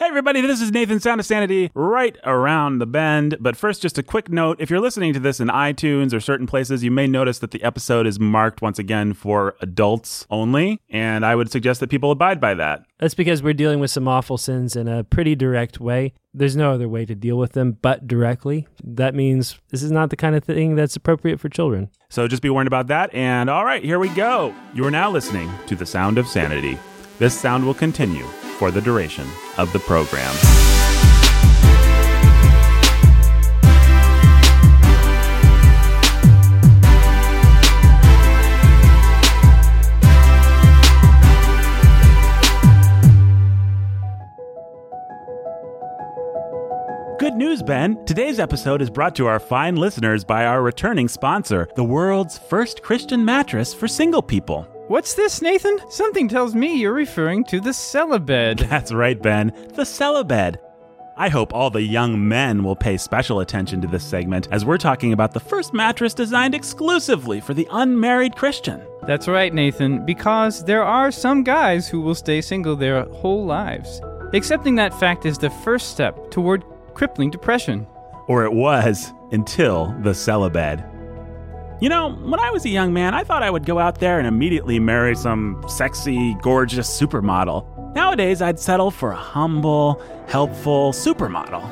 Hey, everybody, this is Nathan Sound of Sanity right around the bend. But first, just a quick note if you're listening to this in iTunes or certain places, you may notice that the episode is marked once again for adults only. And I would suggest that people abide by that. That's because we're dealing with some awful sins in a pretty direct way. There's no other way to deal with them but directly. That means this is not the kind of thing that's appropriate for children. So just be warned about that. And all right, here we go. You are now listening to The Sound of Sanity. This sound will continue for the duration of the program. Good news, Ben. Today's episode is brought to our fine listeners by our returning sponsor, the world's first Christian mattress for single people. What's this, Nathan? Something tells me you're referring to the Celebed. That's right, Ben. The Celebed. I hope all the young men will pay special attention to this segment as we're talking about the first mattress designed exclusively for the unmarried Christian. That's right, Nathan, because there are some guys who will stay single their whole lives. Accepting that fact is the first step toward crippling depression. Or it was until the Celebed. You know, when I was a young man, I thought I would go out there and immediately marry some sexy, gorgeous supermodel. Nowadays, I'd settle for a humble, helpful supermodel.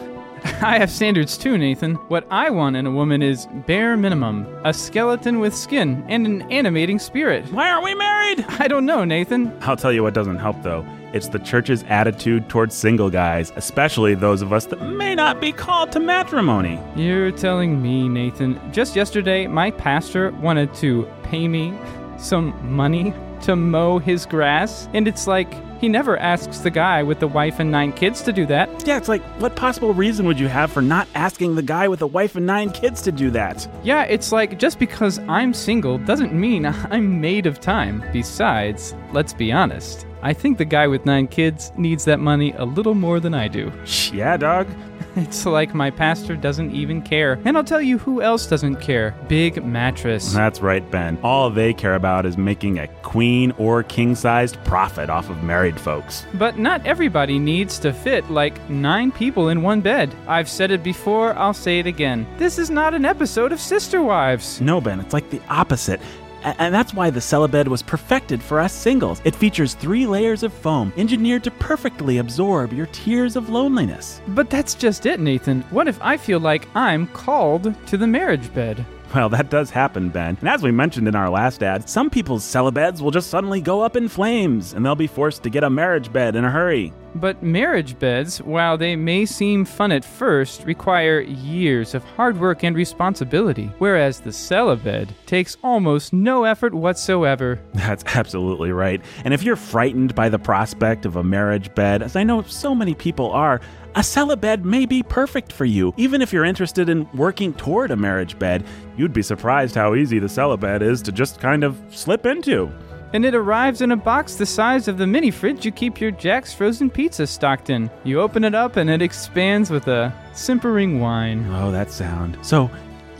I have standards too, Nathan. What I want in a woman is bare minimum a skeleton with skin and an animating spirit. Why aren't we married? I don't know, Nathan. I'll tell you what doesn't help, though. It's the church's attitude towards single guys, especially those of us that may not be called to matrimony. You're telling me, Nathan. Just yesterday, my pastor wanted to pay me some money to mow his grass, and it's like he never asks the guy with the wife and nine kids to do that. Yeah, it's like, what possible reason would you have for not asking the guy with a wife and nine kids to do that? Yeah, it's like just because I'm single doesn't mean I'm made of time. Besides, let's be honest. I think the guy with nine kids needs that money a little more than I do. Yeah, dog. It's like my pastor doesn't even care. And I'll tell you who else doesn't care Big Mattress. That's right, Ben. All they care about is making a queen or king sized profit off of married folks. But not everybody needs to fit like nine people in one bed. I've said it before, I'll say it again. This is not an episode of Sister Wives. No, Ben, it's like the opposite. And that's why the Celebed was perfected for us singles. It features three layers of foam engineered to perfectly absorb your tears of loneliness. But that's just it, Nathan. What if I feel like I'm called to the marriage bed? Well, that does happen, Ben. And as we mentioned in our last ad, some people's celebeds will just suddenly go up in flames and they'll be forced to get a marriage bed in a hurry. But marriage beds, while they may seem fun at first, require years of hard work and responsibility, whereas the celibed takes almost no effort whatsoever. That's absolutely right. And if you're frightened by the prospect of a marriage bed, as I know so many people are, a celibed may be perfect for you. Even if you're interested in working toward a marriage bed, you'd be surprised how easy the celibed is to just kind of slip into. And it arrives in a box the size of the mini fridge you keep your Jack's frozen pizza stocked in. You open it up and it expands with a simpering wine. Oh, that sound. So,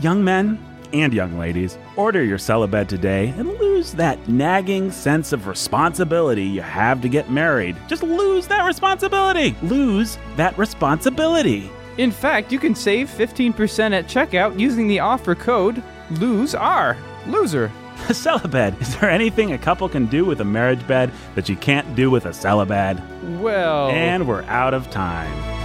young men and young ladies, order your celibed today and lose that nagging sense of responsibility you have to get married. Just lose that responsibility. Lose that responsibility. In fact, you can save 15% at checkout using the offer code LOSER. Loser. A celibed. Is there anything a couple can do with a marriage bed that you can't do with a celibed? Well. And we're out of time.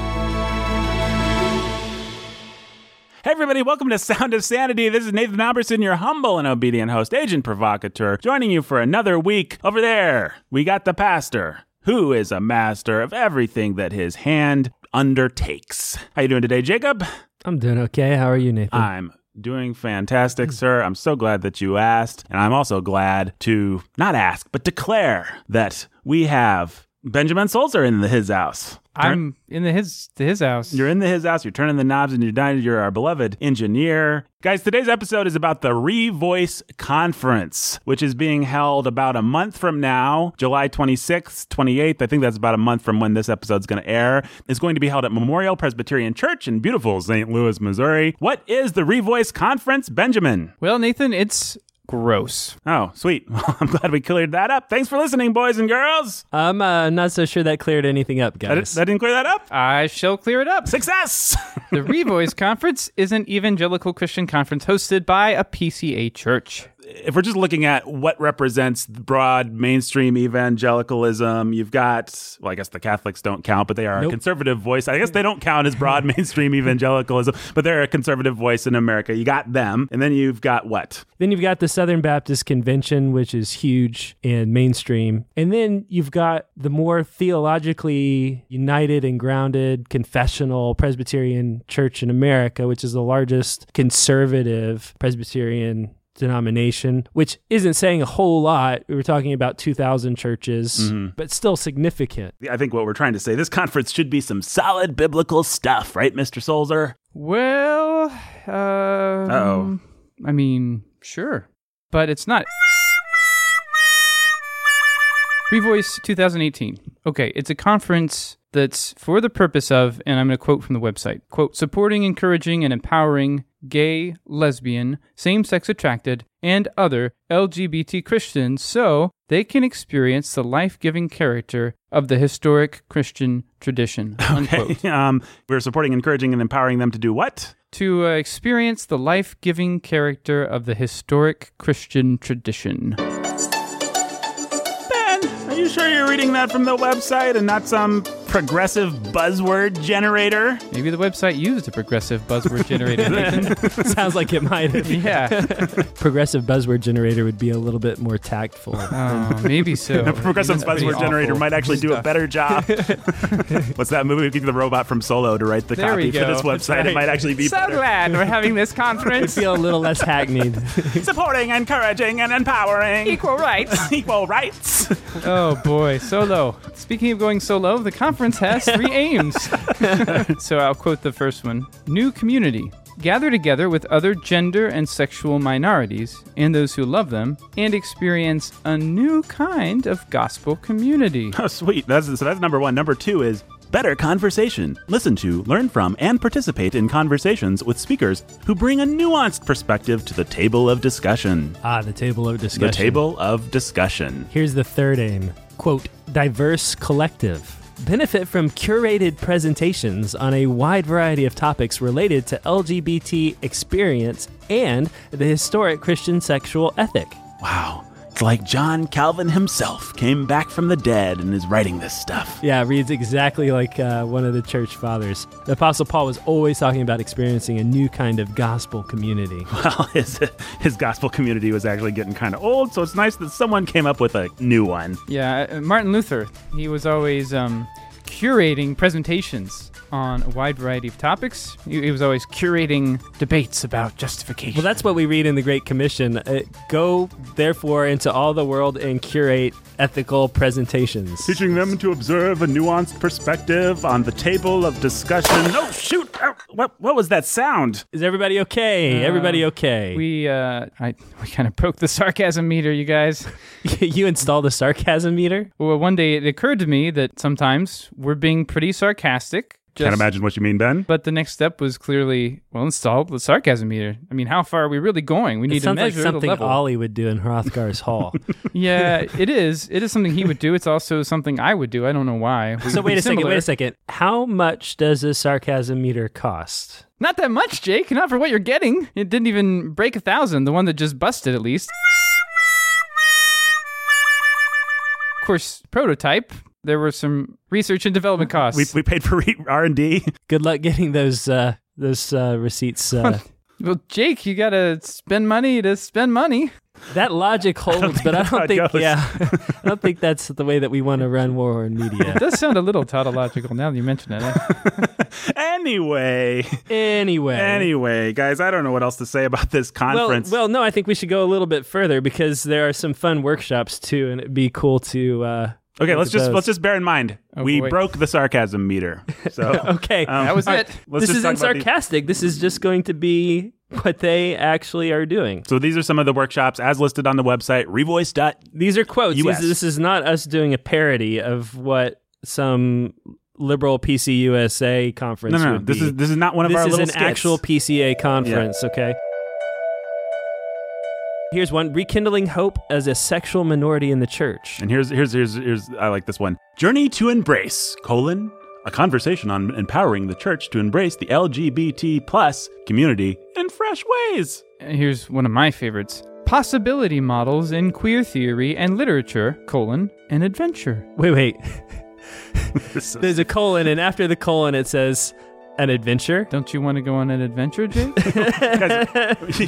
Hey, everybody, welcome to Sound of Sanity. This is Nathan Alberson, your humble and obedient host, agent provocateur, joining you for another week. Over there, we got the pastor, who is a master of everything that his hand undertakes. How you doing today, Jacob? I'm doing okay. How are you, Nathan? I'm doing fantastic, sir. I'm so glad that you asked. And I'm also glad to not ask, but declare that we have Benjamin Solzer in the, his house. I'm in the his to his house. You're in the his house. You're turning the knobs, and you're dying. You're our beloved engineer, guys. Today's episode is about the Revoice Conference, which is being held about a month from now, July 26th, 28th. I think that's about a month from when this episode's going to air. It's going to be held at Memorial Presbyterian Church in beautiful St. Louis, Missouri. What is the Revoice Conference, Benjamin? Well, Nathan, it's gross. Oh, sweet. Well, I'm glad we cleared that up. Thanks for listening, boys and girls. I'm uh, not so sure that cleared anything up, That, guys. that didn't clear that up. I shall clear it up. Success. The Revoice Conference is an evangelical Christian conference hosted by a PCA church. If we're just looking at what represents broad mainstream evangelicalism, you've got, well, I guess the Catholics don't count, but they are a conservative voice. I guess they don't count as broad mainstream evangelicalism, but they're a conservative voice in America. You got them. And then you've got what? Then you've got the Southern Baptist Convention, which is huge and mainstream. And then you've got the more theologically united and grounded confessional Presbyterian Church in America, which is the largest conservative Presbyterian denomination, which isn't saying a whole lot. We were talking about 2,000 churches, but still significant. I think what we're trying to say, this conference should be some solid biblical stuff, right, Mr. Solzer? Well, uh, Uh-oh. I mean, sure, but it's not. Revoice 2018. Okay, it's a conference that's for the purpose of, and I'm going to quote from the website, quote, supporting, encouraging, and empowering gay, lesbian, same-sex attracted, and other LGBT Christians so they can experience the life-giving character of the historic Christian tradition, unquote. um, we're supporting, encouraging, and empowering them to do what? to uh, experience the life giving character of the historic Christian tradition. Ben, are you sure you're reading that from the website and not some progressive buzzword generator? Maybe the website used a progressive buzzword generator. Sounds like it might have. yeah. Progressive buzzword generator would be a little bit more tactful. Oh, maybe so. A progressive That's pretty buzzword generator awful might actually do a stuff. better job. What's that movie? We get the robot from Solo to write the There copy for go. this That's website. It right. might actually be So better. glad we're having this conference. Feel a little less hackneyed. Supporting, encouraging, and empowering Equal rights. equal rights. Oh boy, solo. Speaking of going solo, the conference has three aims. so I'll quote the first one New community. Gather together with other gender and sexual minorities and those who love them and experience a new kind of gospel community. Oh, sweet. That's, so that's number one. Number two is better conversation. Listen to, learn from, and participate in conversations with speakers who bring a nuanced perspective to the table of discussion. Ah, the table of discussion. The table of discussion. Here's the third aim quote, diverse collective. Benefit from curated presentations on a wide variety of topics related to LGBT experience and the historic Christian sexual ethic. Wow. It's like John Calvin himself came back from the dead and is writing this stuff. Yeah, it reads exactly like uh, one of the church fathers. The Apostle Paul was always talking about experiencing a new kind of gospel community. Well, his, his gospel community was actually getting kind of old, so it's nice that someone came up with a new one. Yeah, uh, Martin Luther, he was always um, curating presentations on a wide variety of topics. He, he was always curating debates about justification. Well, that's what we read in the Great Commission. Uh, go, therefore, into all the world and curate ethical presentations. Teaching them to observe a nuanced perspective on the table of discussion. Oh, shoot! Ow. What, what was that sound? Is everybody okay? Uh, everybody okay? We uh, I we kind of broke the sarcasm meter, you guys. you installed a sarcasm meter? Well, one day it occurred to me that sometimes we're being pretty sarcastic. Just, Can't imagine what you mean, Ben. But the next step was clearly, well, install the sarcasm meter. I mean, how far are we really going? We It need to sounds like measure something the level. Ollie would do in Hrothgar's Hall. yeah, it is. It is something he would do. It's also something I would do. I don't know why. We so wait be a second, wait a second. How much does a sarcasm meter cost? Not that much, Jake. Not for what you're getting. It didn't even break a thousand. The one that just busted, at least. Of course, prototype. There were some research and development costs. We, we paid for R and D. Good luck getting those uh, those uh, receipts. Uh, well, Jake, you gotta spend money to spend money. that logic holds, but I that's how don't think. Yeah, I don't think that's the way that we want to run Warhorn It media. does sound a little tautological now that you mention it. eh? Anyway, anyway, anyway, guys, I don't know what else to say about this Well, conference. well, no, I think we should go a little bit further because there are some fun workshops too, and it'd be cool to. Uh, okay, let's just those. let's just bear in mind Oh, we boy. broke the sarcasm meter. So Okay, um, That was it. let's this isn't about these- sarcastic. This is just going to be what they actually are doing. So these are some of the workshops as listed on the website revoice. These are quotes. These, this is not us doing a parody of what some liberal PC USA conference No, no, no. This be. is this is not one of this our This is an skits. actual PCA conference. Okay. Here's one rekindling hope as a sexual minority in the church. And here's here's here's here's I like this one. Journey to embrace colon a conversation on empowering the church to embrace the LGBT plus community in fresh ways. Here's one of my favorites. Possibility models in queer theory and literature, colon, and adventure. Wait, wait. There's a colon, and after the colon, it says an adventure. Don't you want to go on an adventure, Jake?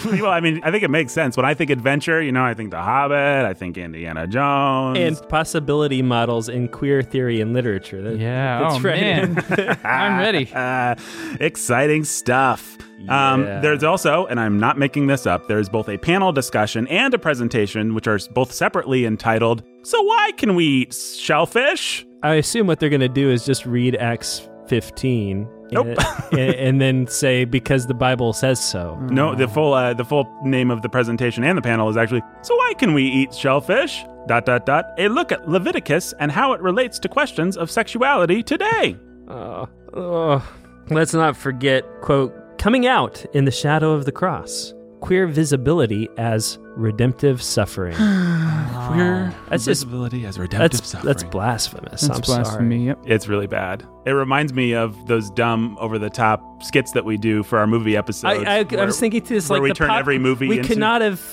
well, I mean, I think it makes sense. When I think adventure, you know, I think The Hobbit, I think Indiana Jones. And possibility models in queer theory and literature. That- yeah. that's oh, right. man. I'm ready. Uh, exciting stuff. Um, there's also, and I'm not making this up, there's both a panel discussion and a presentation, which are both separately entitled, So Why Can We Eat Shellfish? I assume what they're going to do is just read Acts 15 Nope. and, and then say because the Bible says so. No, the full uh, the full name of the presentation and the panel is actually So Why Can We Eat Shellfish? Dot dot dot. A look at Leviticus and how it relates to questions of sexuality today. Uh, uh, let's not forget, quote, coming out in the shadow of the cross, queer visibility as redemptive suffering. Ah, queer That's just- visibility as redemptive That's suffering. that's blasphemous. That's I'm blasphemy. Yep. It's really bad. It reminds me of those dumb, over the top skits that we do for our movie episodes. sorry. I, I, I was thinking to this where like we the turn pop- every movie We into- could not have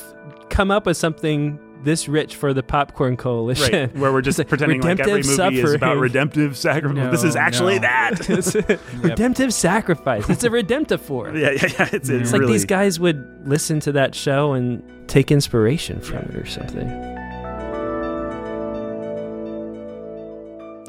come up with something this rich for the popcorn coalition. Right, where we're just like pretending like every movie redemptive is about redemptive sacrifice. No, this is actually no. that. It's a redemptive sacrifice. It's a redemptive for. yeah, yeah, yeah. It's, it's It's like really, these guys would listen to that show and take inspiration from it or something.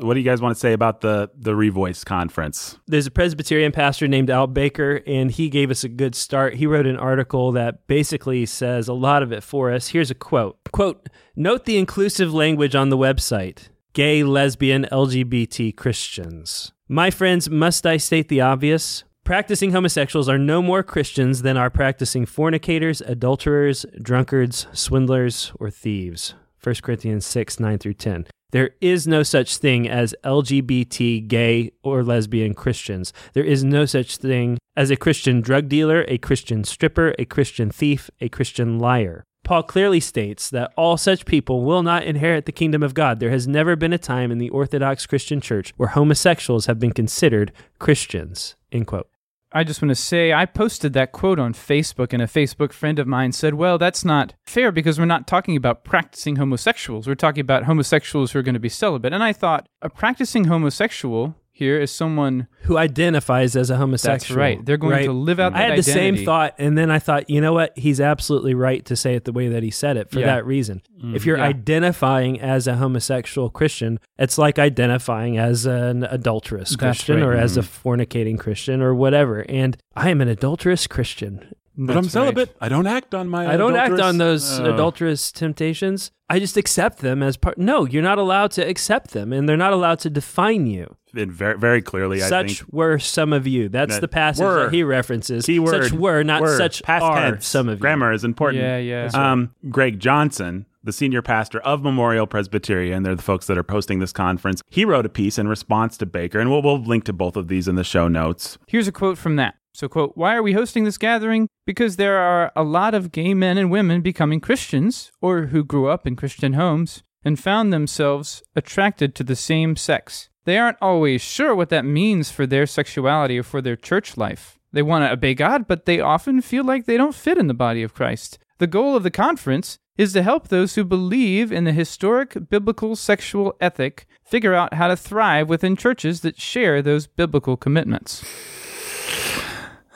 What do you guys want to say about the the Revoice conference? There's a Presbyterian pastor named Al Baker, and he gave us a good start. He wrote an article that basically says a lot of it for us. Here's a quote Quote, note the inclusive language on the website. Gay, lesbian, LGBT Christians. My friends, must I state the obvious? Practicing homosexuals are no more Christians than are practicing fornicators, adulterers, drunkards, swindlers, or thieves. 1 Corinthians 6, 9 through 10. There is no such thing as LGBT, gay, or lesbian Christians. There is no such thing as a Christian drug dealer, a Christian stripper, a Christian thief, a Christian liar. Paul clearly states that all such people will not inherit the kingdom of God. There has never been a time in the Orthodox Christian church where homosexuals have been considered Christians. End quote. I just want to say I posted that quote on Facebook, and a Facebook friend of mine said, Well, that's not fair because we're not talking about practicing homosexuals. We're talking about homosexuals who are going to be celibate. And I thought, a practicing homosexual here is someone Who identifies as a homosexual. that's homosexual. right. They're going right? to live out I that had the same thought, and then I thought, you know what? He's absolutely right to say it the way that he said it for Yeah. that reason. If you're Yeah. identifying as a homosexual Christian, it's like identifying as an adulterous That's Christian right. or as a fornicating Christian or whatever. And I am an adulterous Christian. But I'm That's celibate. I don't act on my. I don't act on those Uh, adulterous temptations. I just accept them as part. No, you're not allowed to accept them, and they're not allowed to define you. And very, very clearly, I Such think. were some of you. That's That the passage were. that he references. Key word. Such were, not Word. such Past are tense. some of you. Grammar is important. Yeah, yeah. Um, Greg Johnson, the senior pastor of Memorial Presbyterian, they're the folks that are posting this conference. He wrote a piece in response to Baker, and we'll, we'll link to both of these in the show notes. Here's a quote from that. So, quote, why are we hosting this gathering? Because there are a lot of gay men and women becoming Christians, or who grew up in Christian homes, and found themselves attracted to the same sex. They aren't always sure what that means for their sexuality or for their church life. They want to obey God, but they often feel like they don't fit in the body of Christ. The goal of the conference is to help those who believe in the historic biblical sexual ethic figure out how to thrive within churches that share those biblical commitments.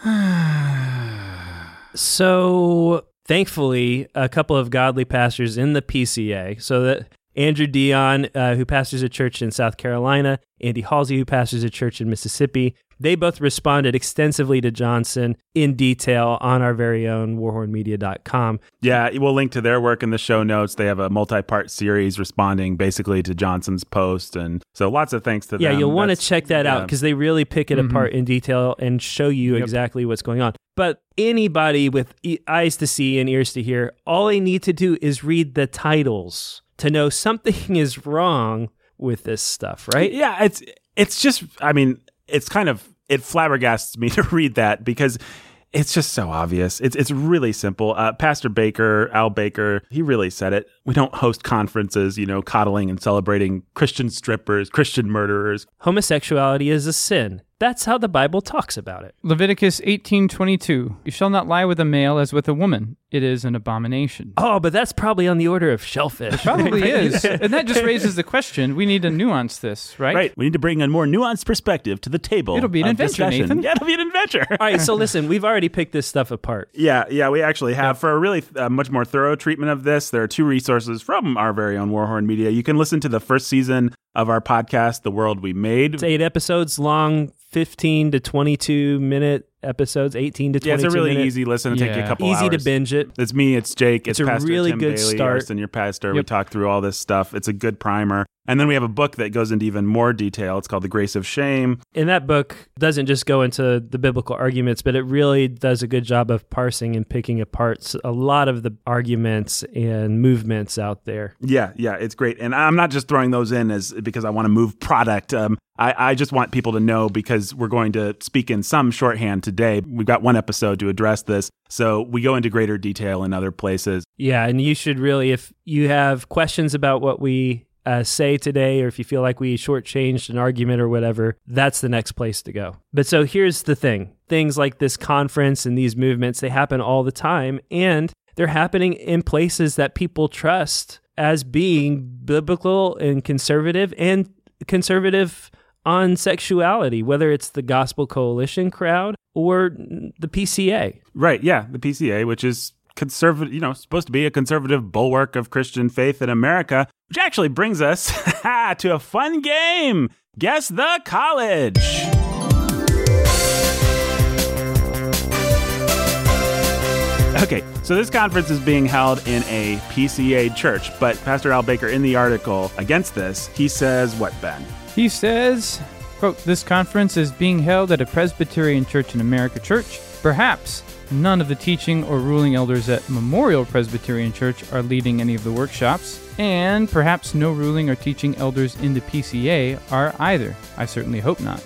So thankfully, a couple of godly pastors in the PCA, so that Andrew Dionne, uh, who pastors a church in South Carolina, Andy Halsey, who pastors a church in Mississippi, they both responded extensively to Johnson in detail on our very own warhornmedia.com. Yeah, we'll link to their work in the show notes. They have a multi-part series responding basically to Johnson's post, and so lots of thanks to Yeah, them. Yeah, you'll want to check that out yeah. because they really pick it Mhm. apart in detail and show you Yep. exactly what's going on. But anybody with e- eyes to see and ears to hear, all they need to do is read the titles to know something is wrong with this stuff, right? Yeah, it's it's just I mean, it's kind of it flabbergasts me to read that because It's just so obvious. It's it's really simple. Uh, Pastor Baker, Al Baker, he really said it. We don't host conferences, you know, coddling and celebrating Christian strippers, Christian murderers. Homosexuality is a sin. That's how the Bible talks about it. Leviticus 18:22. You shall not lie with a male as with a woman. It is an abomination. Oh, but that's probably on the order of shellfish. Probably is. And that just raises the question. We need to nuance this, right? Right. We need to bring a more nuanced perspective to the table. It'll be an of adventure, discussion. Nathan. Yeah, it'll be an adventure. All right, so listen, we've already picked this stuff apart. Yeah, yeah, we actually have. For a really uh, much more thorough treatment of this, there are two resources from our very own Warhorn Media. You can listen to the first season of our podcast, The World We Made. It's eight episodes long, 15 to 22 minute episodes, 18 to 22 yeah, it's a really minute. easy listen. It'll take you a Yeah. couple Easy to binge it. It's me, it's Jake, it's, It's a Pastor really Tim good Bailey, start. our senior pastor. We talk through all this stuff. It's a good primer. And then we have a book that goes into even more detail. It's called The Grace of Shame. And that book doesn't just go into the biblical arguments, but it really does a good job of parsing and picking apart a lot of the arguments and movements out there. Yeah, yeah, it's great. And I'm not just throwing those in as because I want to move product. Um, I, I just want people to know because we're going to speak in some shorthand today. We've got one episode to address this. So we go into greater detail in other places. Yeah, and you should really, if you have questions about what we uh, say today, or if you feel like we shortchanged an argument or whatever, that's the next place to go. But so here's the thing things like this conference and these movements, they happen all the time, and they're happening in places that people trust as being biblical and conservative and conservative on sexuality, whether it's the Gospel Coalition crowd or the PCA. Right. Yeah. The PCA, which is conservative, you know, supposed to be a conservative bulwark of Christian faith in America, which actually brings us to a fun game. Guess the college. Okay, so this conference is being held in a PCA church, but Pastor Al Baker in the article against this, he says what, Ben? He says, quote, This conference is being held at a Presbyterian Church in America church. Perhaps none of the teaching or ruling elders at Memorial Presbyterian Church are leading any of the workshops, and perhaps no ruling or teaching elders in the PCA are either. I certainly hope not.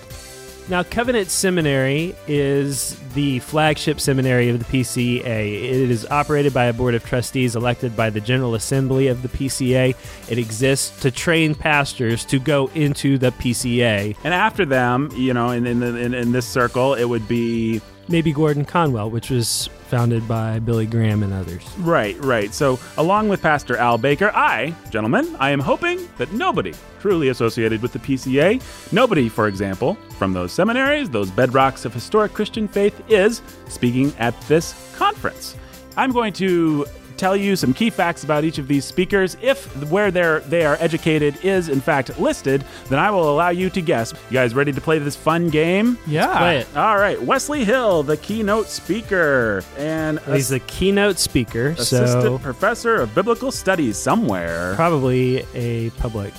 Now, Covenant Seminary is the flagship seminary of the PCA. It is operated by a board of trustees elected by the General Assembly of the PCA. It exists to train pastors to go into the PCA. And after them, you know, in, in, the- in, in this circle, it would be Maybe Gordon Conwell, which was founded by Billy Graham and others. Right, right. So, along with Pastor Al Baker, I, gentlemen, I am hoping that nobody truly associated with the PCA, nobody, for example, from those seminaries, those bedrocks of historic Christian faith, is speaking at this conference. I'm going to tell you some key facts about each of these speakers. If where they're they are educated is in fact listed, then I will allow you to guess. You guys ready to play this fun game? Yeah. Play it. All right, Wesley Hill, the keynote speaker, and He's the keynote speaker, assistant so professor of biblical studies somewhere. probably a public.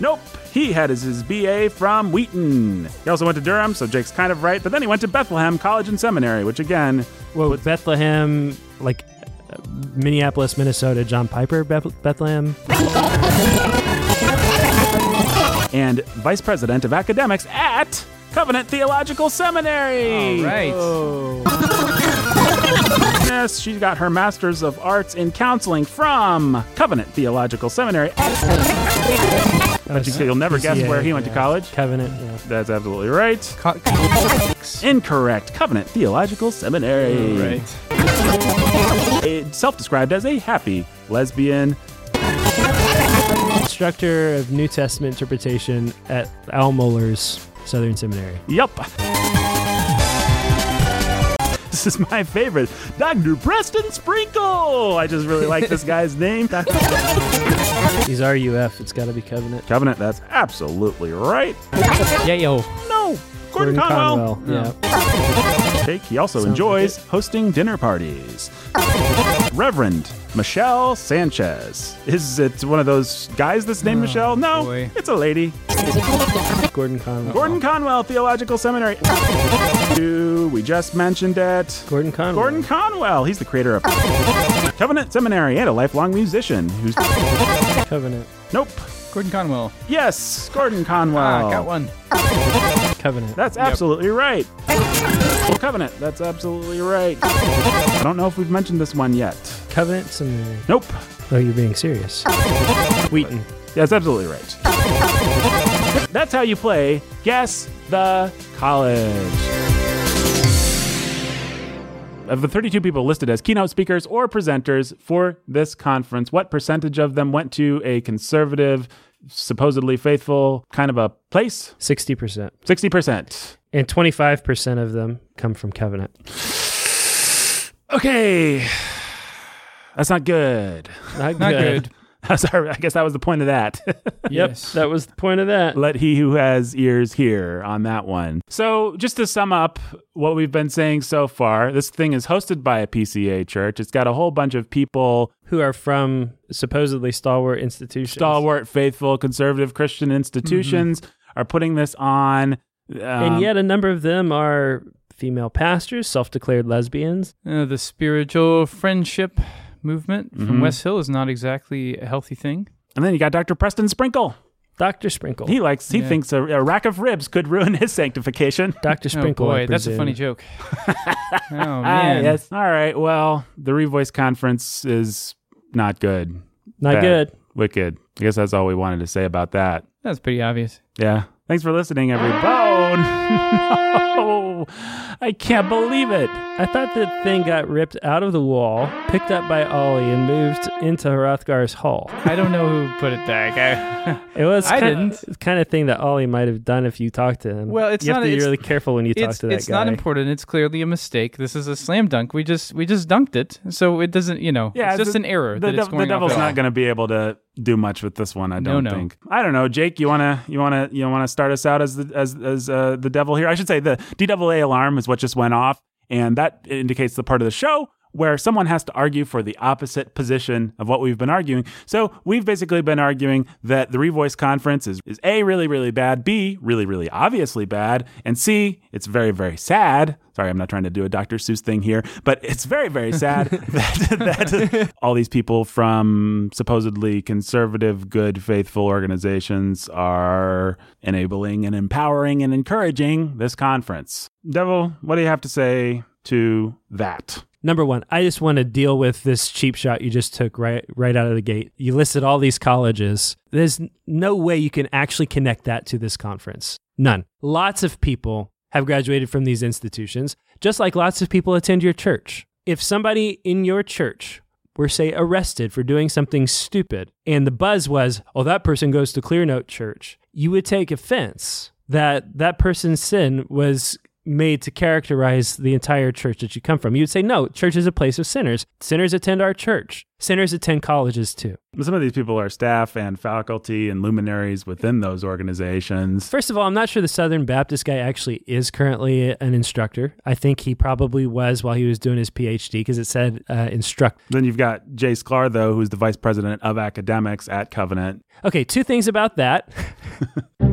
Nope. He had his, his BA from Wheaton. He also went to Durham, so Jake's kind of right. But then he went to Bethlehem College and Seminary, which again, Well, Bethlehem, like Minneapolis, Minnesota, John Piper, Beth- Bethlehem. and vice president of academics at Covenant Theological Seminary. All right. Oh. Yes, she's got her master's of arts in counseling from Covenant Theological Seminary. But you, you'll never guess PCA, where he went to college. Covenant, yeah. That's absolutely right. Co- Incorrect. Covenant Theological Seminary. right. Self described as a happy lesbian. Instructor of New Testament interpretation at Al Mohler's Southern Seminary. Yup. This is my favorite, Dr. Preston Sprinkle. I just really like this guy's name. He's RUF. It's got to be Covenant. Covenant, that's absolutely right. Yeah, yo. No, Gordon, Conwell. Yeah. Jake, he also Sounds enjoys hosting dinner parties. Reverend Michelle Sanchez. Is it one of those guys that's named Michelle? No, boy. it's a lady. Gordon Conwell. Gordon Conwell Theological Seminary. Two, we just mentioned it. Gordon Conwell. Gordon Conwell. He's the creator of Covenant Seminary and a lifelong musician who's. Covenant. Nope. Gordon Conwell. Yes, Gordon Conwell. Ah, got one. Covenant. That's absolutely right. Covenant. That's absolutely right. I don't know if we've mentioned this one yet. Covenant Seminary. Nope. Oh, you're being serious. Wheaton. That's absolutely right. That's how you play Guess the College. Of the 32 people listed as keynote speakers or presenters for this conference, what percentage of them went to a conservative, supposedly faithful kind of a place? 60%. 60%. And 25% of them come from Covenant. Okay. That's not good. Not, Not good. Sorry, I guess that was the point of that. Yep, Yes. that was the point of that. Let he who has ears hear on that one. So, just to sum up what we've been saying so far, this thing is hosted by a PCA church. It's got a whole bunch of people, Who are from supposedly stalwart institutions. stalwart, faithful, conservative Christian institutions, are putting this on. Um, and yet a number of them are female pastors, self-declared lesbians. Uh, the spiritual friendship movement from Mhm. Wes Hill is not exactly a healthy thing. and then you got Dr. Preston Sprinkle. Dr. Sprinkle. He likes, he Yeah. thinks a, a rack of ribs could ruin his sanctification. Dr. Oh Sprinkle. I boy, that's a funny joke. oh Ah, man, yes. All right. Well, the Revoice conference is not good. Not Bad. good. Wicked. I guess that's all we wanted to say about that. that's pretty obvious. Yeah. Thanks for listening, everybody. No. I can't believe it. I thought the thing got ripped out of the wall, picked up by Ollie, and moved into Hrothgar's hall. I don't know who put it back. I, It was I kind didn't. Of, kind of thing that Ollie might have done if you talked to him. Well, it's you have not- to be it's- really careful when you talk to that it's guy. not important. It's clearly a mistake. This is a slam dunk. We just we just dunked it, so it doesn't. You know, Yeah, it's just the- an error. The, that it's dev- the going off devil's not going to be able to do much with this one. I don't no. think. I don't know, Jake. You wanna you wanna you wanna start us out as the as as uh, the devil here? I should say the DAA alarm is what just went off, and that indicates the part of the show where someone has to argue for the opposite position of what we've been arguing. So we've basically been arguing that the Revoice conference is, is A, really, really bad, B, really, really obviously bad, and C, it's very, very sad. Sorry, I'm not trying to do a Dr. Seuss thing here, but it's very, very sad that, that all these people from supposedly conservative, good, faithful organizations are enabling and empowering and encouraging this conference. Devil, what do you have to say to that? Number one, I just want to deal with this cheap shot you just took right right out of the gate. You listed all these colleges. There's no way you can actually connect that to this conference. None. Lots of people have graduated from these institutions, just like lots of people attend your church. If somebody in your church were, say, arrested for doing something stupid, and the buzz was, oh, that person goes to Clearnote Church, you would take offense that that person's sin was made to characterize the entire church that you come from. You'd say, no, church is a place of sinners. Sinners attend our church. Sinners attend colleges too. Some of these people are staff and faculty and luminaries within those organizations. First of all, I'm not sure the Southern Baptist guy actually is currently an instructor. I think he probably was while he was doing his PhD because it said uh, instruct. Then you've got Jay Sklar, though, who's the vice president of academics at Covenant. Okay, two things about that.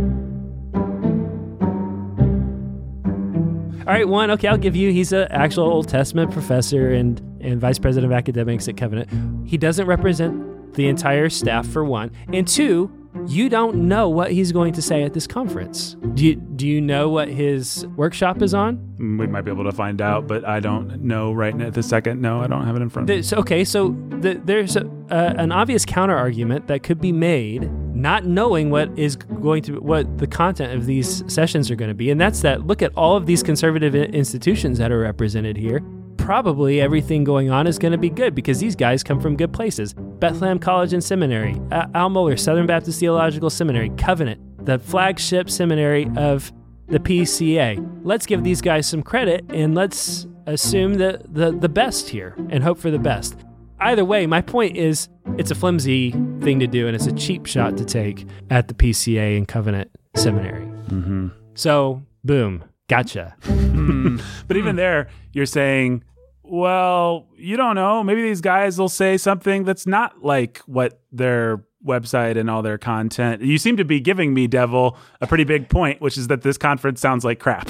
All right, one, okay, I'll give you. He's an actual Old Testament professor and, and vice president of academics at Covenant. He doesn't represent the entire staff, for one. And two, you don't know what he's going to say at this conference. Do you, do you know what his workshop is on? We might be able to find out, but I don't know right now at this second. No, I don't have it in front of me. There's, okay, so the, there's a, uh, an obvious counter argument that could be made, not knowing what is going to what the content of these sessions are going to be, and that's that. Look at all of these conservative institutions that are represented here. Probably everything going on is going to be good because these guys come from good places. Bethlehem College and Seminary, uh, Al Mohler Southern Baptist Theological Seminary, Covenant, the flagship seminary of the PCA. Let's give these guys some credit and let's assume the, the, the best here and hope for the best. Either way, my point is it's a flimsy thing to do and it's a cheap shot to take at the PCA and Covenant Seminary. hmm So, boom, gotcha. But even there, you're saying, well, you don't know. Maybe these guys will say something that's not like what their website and all their content. You seem to be giving me, Devil, a pretty big point, which is that this conference sounds like crap.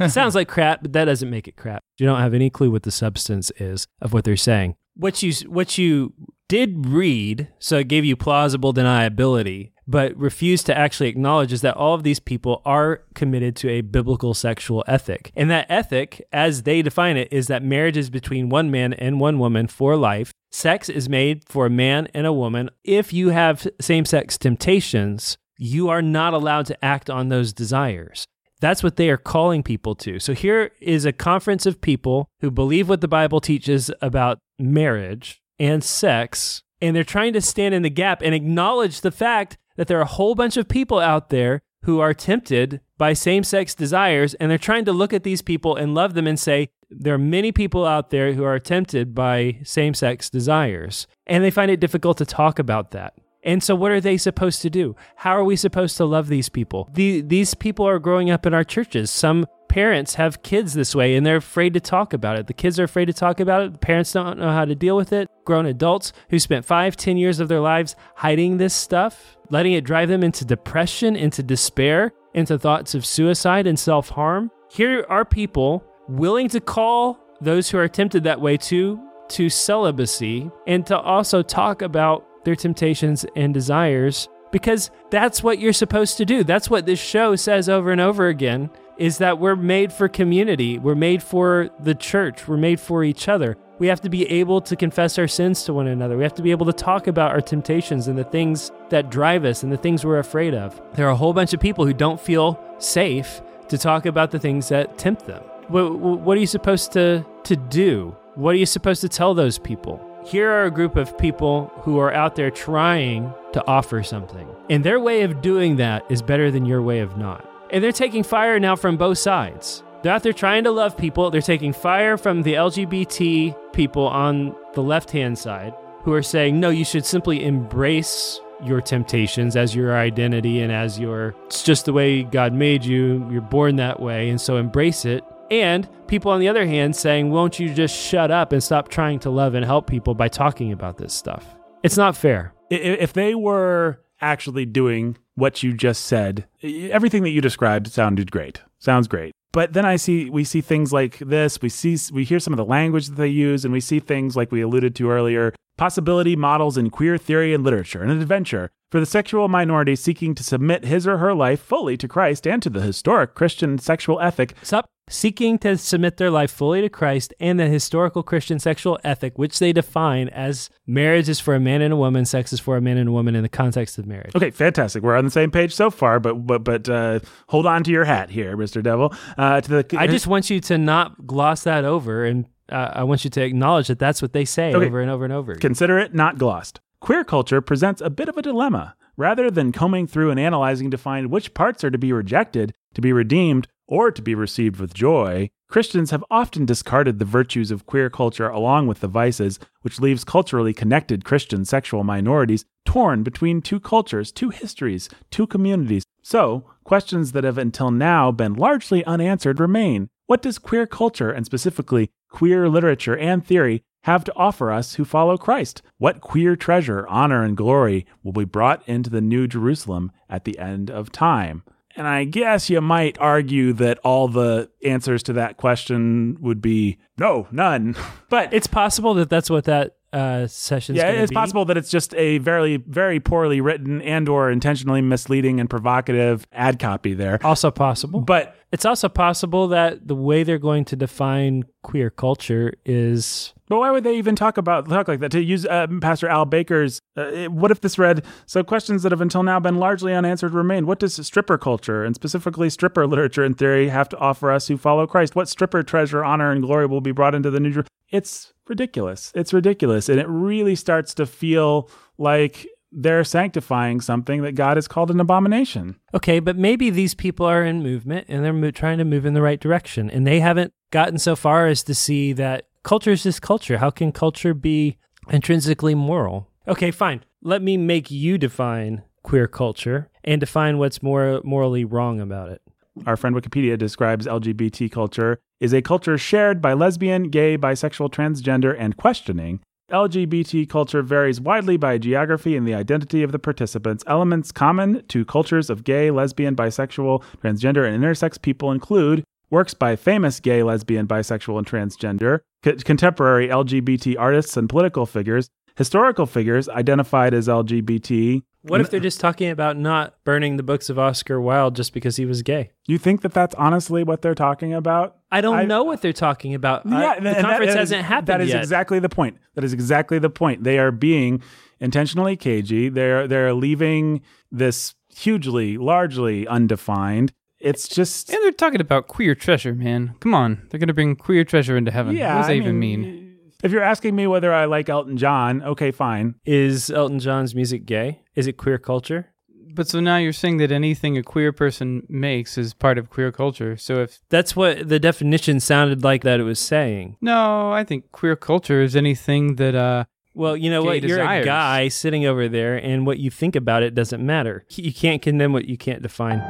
It sounds like crap, but that doesn't make it crap. You don't have any clue what the substance is of what they're saying. What you what you did read, so it gave you plausible deniability, but refuse to actually acknowledge is that all of these people are committed to a biblical sexual ethic. And that ethic, as they define it, is that marriage is between one man and one woman for life. Sex is made for a man and a woman. If you have same sex temptations, you are not allowed to act on those desires. That's what they are calling people to. So here is a conference of people who believe what the Bible teaches about marriage and sex, and they're trying to stand in the gap and acknowledge the fact that there are a whole bunch of people out there who are tempted by same sex desires, and they're trying to look at these people and love them and say, there are many people out there who are tempted by same sex desires. And they find it difficult to talk about that. And so, what are they supposed to do? How are we supposed to love these people? The, these people are growing up in our churches. Some parents have kids this way and they're afraid to talk about it. The kids are afraid to talk about it. The parents don't know how to deal with it. Grown adults who spent five, ten years of their lives hiding this stuff, letting it drive them into depression, into despair, into thoughts of suicide and self harm. Here are people willing to call those who are tempted that way to to celibacy and to also talk about their temptations and desires because that's what you're supposed to do. That's what this show says over and over again is that we're made for community. We're made for the church. We're made for each other. We have to be able to confess our sins to one another. We have to be able to talk about our temptations and the things that drive us and the things we're afraid of. There are a whole bunch of people who don't feel safe to talk about the things that tempt them. What, what are you supposed to, to do? What are you supposed to tell those people? Here are a group of people who are out there trying to offer something. And their way of doing that is better than your way of not. And they're taking fire now from both sides. They're out there trying to love people. They're taking fire from the LGBT people on the left hand side who are saying, no, you should simply embrace your temptations as your identity and as your, it's just the way God made you. You're born that way. And so embrace it. And people on the other hand saying, won't you just shut up and stop trying to love and help people by talking about this stuff? It's not fair. If they were actually doing what you just said, everything that you described sounded great. Sounds great. But then I see we see things like this, we see we hear some of the language that they use and we see things like we alluded to earlier, possibility models in queer theory and literature, an adventure for the sexual minority seeking to submit his or her life fully to Christ and to the historic Christian sexual ethic. Sup? Seeking to submit their life fully to Christ and the historical Christian sexual ethic, which they define as marriage is for a man and a woman, sex is for a man and a woman in the context of marriage. Okay, fantastic. We're on the same page so far, but but but uh, hold on to your hat here, Mister Devil. Uh, to the, I just want you to not gloss that over and uh, I want you to acknowledge that that's what they say okay. over and over and over. Again. Consider it not glossed. Queer culture presents a bit of a dilemma. Rather than combing through and analyzing to find which parts are to be rejected, to be redeemed, or to be received with joy, Christians have often discarded the virtues of queer culture along with the vices, which leaves culturally connected Christian sexual minorities torn between two cultures, two histories, two communities. So, questions that have until now been largely unanswered remain. What does queer culture, and specifically queer literature and theory, have to offer us who follow Christ? What queer treasure, honor, and glory will be brought into the New Jerusalem at the end of time? And I guess you might argue that all the answers to that question would be no, none. but it's possible that that's what that uh, session. Yeah, it's be. possible that it's just a very, very poorly written and/or intentionally misleading and provocative ad copy there. Also possible, but it's also possible that the way they're going to define queer culture is. But why would they even talk about talk like that? To use uh, Pastor Al Baker's, uh, what if this read? So questions that have until now been largely unanswered remain. What does stripper culture and specifically stripper literature and theory have to offer us who follow Christ? What stripper treasure, honor, and glory will be brought into the new? It's ridiculous. It's ridiculous, and it really starts to feel like they're sanctifying something that God has called an abomination. Okay, but maybe these people are in movement and they're mo- trying to move in the right direction, and they haven't gotten so far as to see that culture is just culture. How can culture be intrinsically moral? Okay, fine. Let me make you define queer culture and define what's more morally wrong about it. Our friend Wikipedia describes LGBT culture is a culture shared by lesbian, gay, bisexual, transgender, and questioning LGBT culture varies widely by geography and the identity of the participants. Elements common to cultures of gay, lesbian, bisexual, transgender, and intersex people include works by famous gay, lesbian, bisexual, and transgender, co- contemporary LGBT artists and political figures, historical figures identified as LGBT, What if they're just talking about not burning the books of Oscar Wilde just because he was gay? You think that that's honestly what they're talking about? I don't I- know what they're talking about. I- and the that- conference that is- hasn't happened That is yet. exactly the point. That is exactly the point. They are being intentionally cagey. They're they're leaving this hugely, largely undefined. It's just And they're talking about queer treasure, man. Come on. They're going to bring queer treasure into heaven. yeah. what does that I even mean? If you're asking me whether I like Elton John, okay, fine. Is Elton John's music gay? Is it queer culture? But so now you're saying that anything a queer person makes is part of queer culture. So if That's what the definition sounded like that it was saying. no, I think queer culture is anything that uh Well, you know Gay what? You're a desires. guy sitting over there, and what you think about it doesn't matter. You can't condemn what you can't define.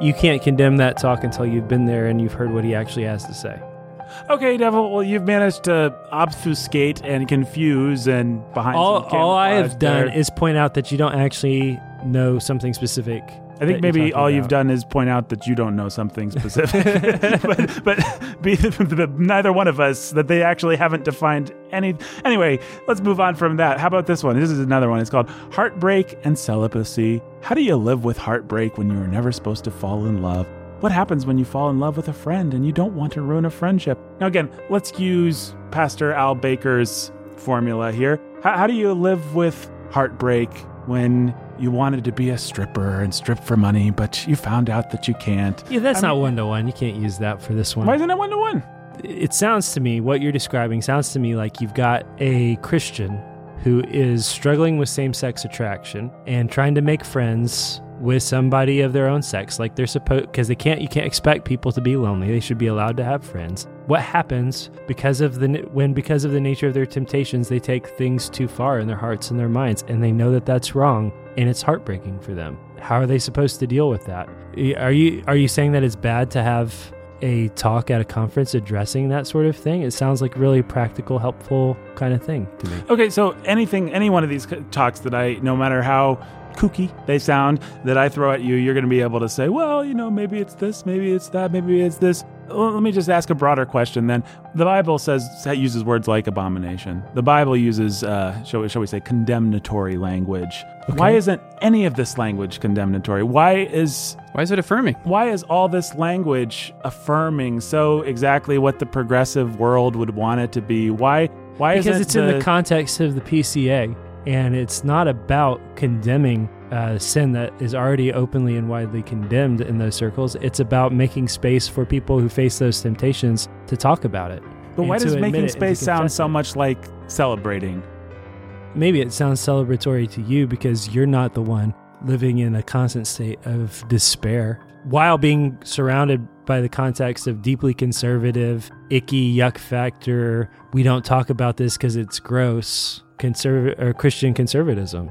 You can't condemn that talk until you've been there and you've heard what he actually has to say. Okay, Devil. Well, you've managed to obfuscate and confuse and behind. all, some all I have camouflage done is point out that you don't actually know something specific. I think maybe all you've done is point out that you don't know something specific, but, but be, neither one of us that they actually haven't defined any. Anyway, let's move on from that. How about this one? This is another one. It's called Heartbreak and Celibacy. How do you live with heartbreak when you were never supposed to fall in love? What happens when you fall in love with a friend and you don't want to ruin a friendship? Now, again, let's use Pastor Al Baker's formula here. How, how do you live with heartbreak when you wanted to be a stripper and strip for money, but you found out that you can't? Yeah, that's I not one to one. You can't use that for this one. Why isn't it one to one? it sounds to me what you're describing sounds to me like you've got a Christian who is struggling with same-sex attraction and trying to make friends with somebody of their own sex like they're supposed because they can't you can't expect people to be lonely they should be allowed to have friends what happens because of the when because of the nature of their temptations they take things too far in their hearts and their minds and they know that that's wrong and it's heartbreaking for them how are they supposed to deal with that are you are you saying that it's bad to have a talk at a conference addressing that sort of thing. It sounds like really practical, helpful kind of thing to me. Okay, so anything, any one of these talks that I, no matter how kooky they sound, that I throw at you, you're going to be able to say, well, you know, maybe it's this, maybe it's that, maybe it's this. Let me just ask a broader question then. The Bible says uses words like abomination. The Bible uses, uh, shall, we, shall we say, condemnatory language. Why isn't any of this language condemnatory? Why is why is it affirming? why is all this language affirming so exactly what the progressive world would want it to be? Why why Because it's in the context of the PCA, and it's not about condemning uh, sin that is already openly and widely condemned in those circles. It's about making space for people who face those temptations to talk about it. But why does making it and to space sound so it. much like celebrating? Maybe it sounds celebratory to you because you're not the one living in a constant state of despair while being surrounded by the context of deeply conservative, icky, yuck factor. We don't talk about this because it's gross. Conserv- or Christian conservatism.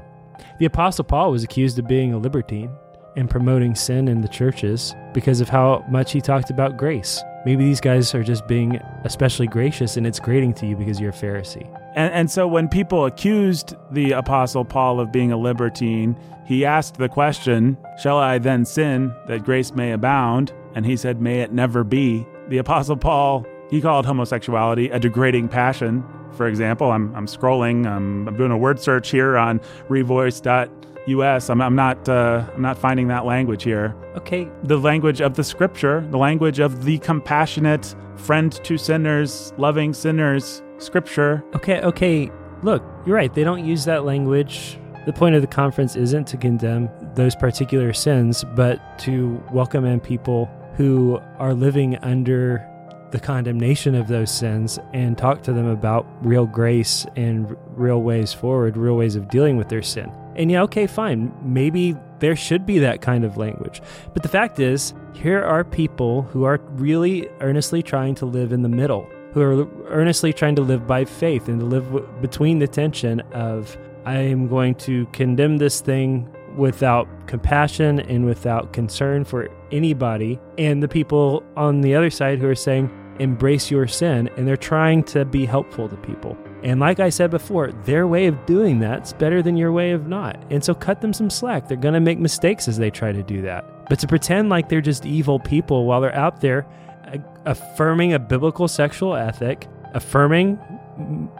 The Apostle Paul was accused of being a libertine and promoting sin in the churches because of how much he talked about grace. Maybe these guys are just being especially gracious and it's grating to you because you're a Pharisee. And, and so when people accused the Apostle Paul of being a libertine, he asked the question, Shall I then sin that grace may abound? And he said, May it never be. The Apostle Paul, he called homosexuality a degrading passion. For example, I'm, I'm scrolling, I'm, I'm doing a word search here on revoice.us. I'm, I'm, not, uh, I'm not finding that language here. Okay, The language of the scripture, the language of the compassionate friend to sinners, loving sinners, scripture. Okay, okay. Look, you're right. They don't use that language. The point of the conference isn't to condemn those particular sins, but to welcome in people who are living under the condemnation of those sins and talk to them about real grace and real ways forward, real ways of dealing with their sin. And yeah, okay, fine. Maybe there should be that kind of language. But the fact is, here are people who are really earnestly trying to live in the middle, who are earnestly trying to live by faith and to live w- between the tension of, I am going to condemn this thing without compassion and without concern for anybody, and the people on the other side who are saying, embrace your sin, and they're trying to be helpful to people. And like I said before, their way of doing that's better than your way of not. And so cut them some slack. They're going to make mistakes as they try to do that. But to pretend like they're just evil people while they're out there uh, affirming a biblical sexual ethic, affirming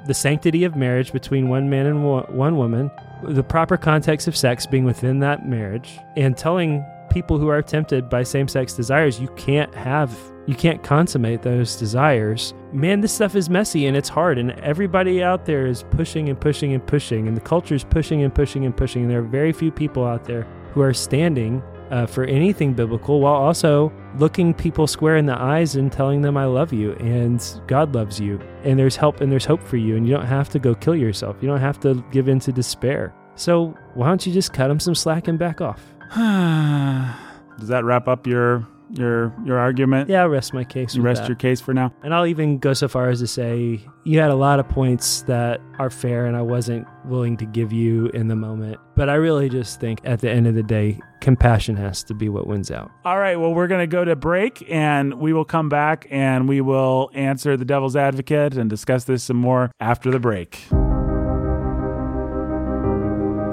the sanctity of marriage between one man and one woman, the proper context of sex being within that marriage, and telling people who are tempted by same-sex desires you can't have you can't consummate those desires. Man, this stuff is messy and it's hard and everybody out there is pushing and pushing and pushing and the culture is pushing and pushing and pushing and there are very few people out there who are standing uh, for anything biblical while also looking people square in the eyes and telling them I love you and God loves you and there's help and there's hope for you and you don't have to go kill yourself. You don't have to give in to despair. So why don't you just cut them some slack and back off? Does that wrap up your your your argument? Yeah, I'll rest my case. You rest that. your case for now. And I'll even go so far as to say you had a lot of points that are fair and I wasn't willing to give you in the moment. But I really just think at the end of the day, compassion has to be what wins out. All right, well, we're going to go to break and we will come back and we will answer the devil's advocate and discuss this some more after the break.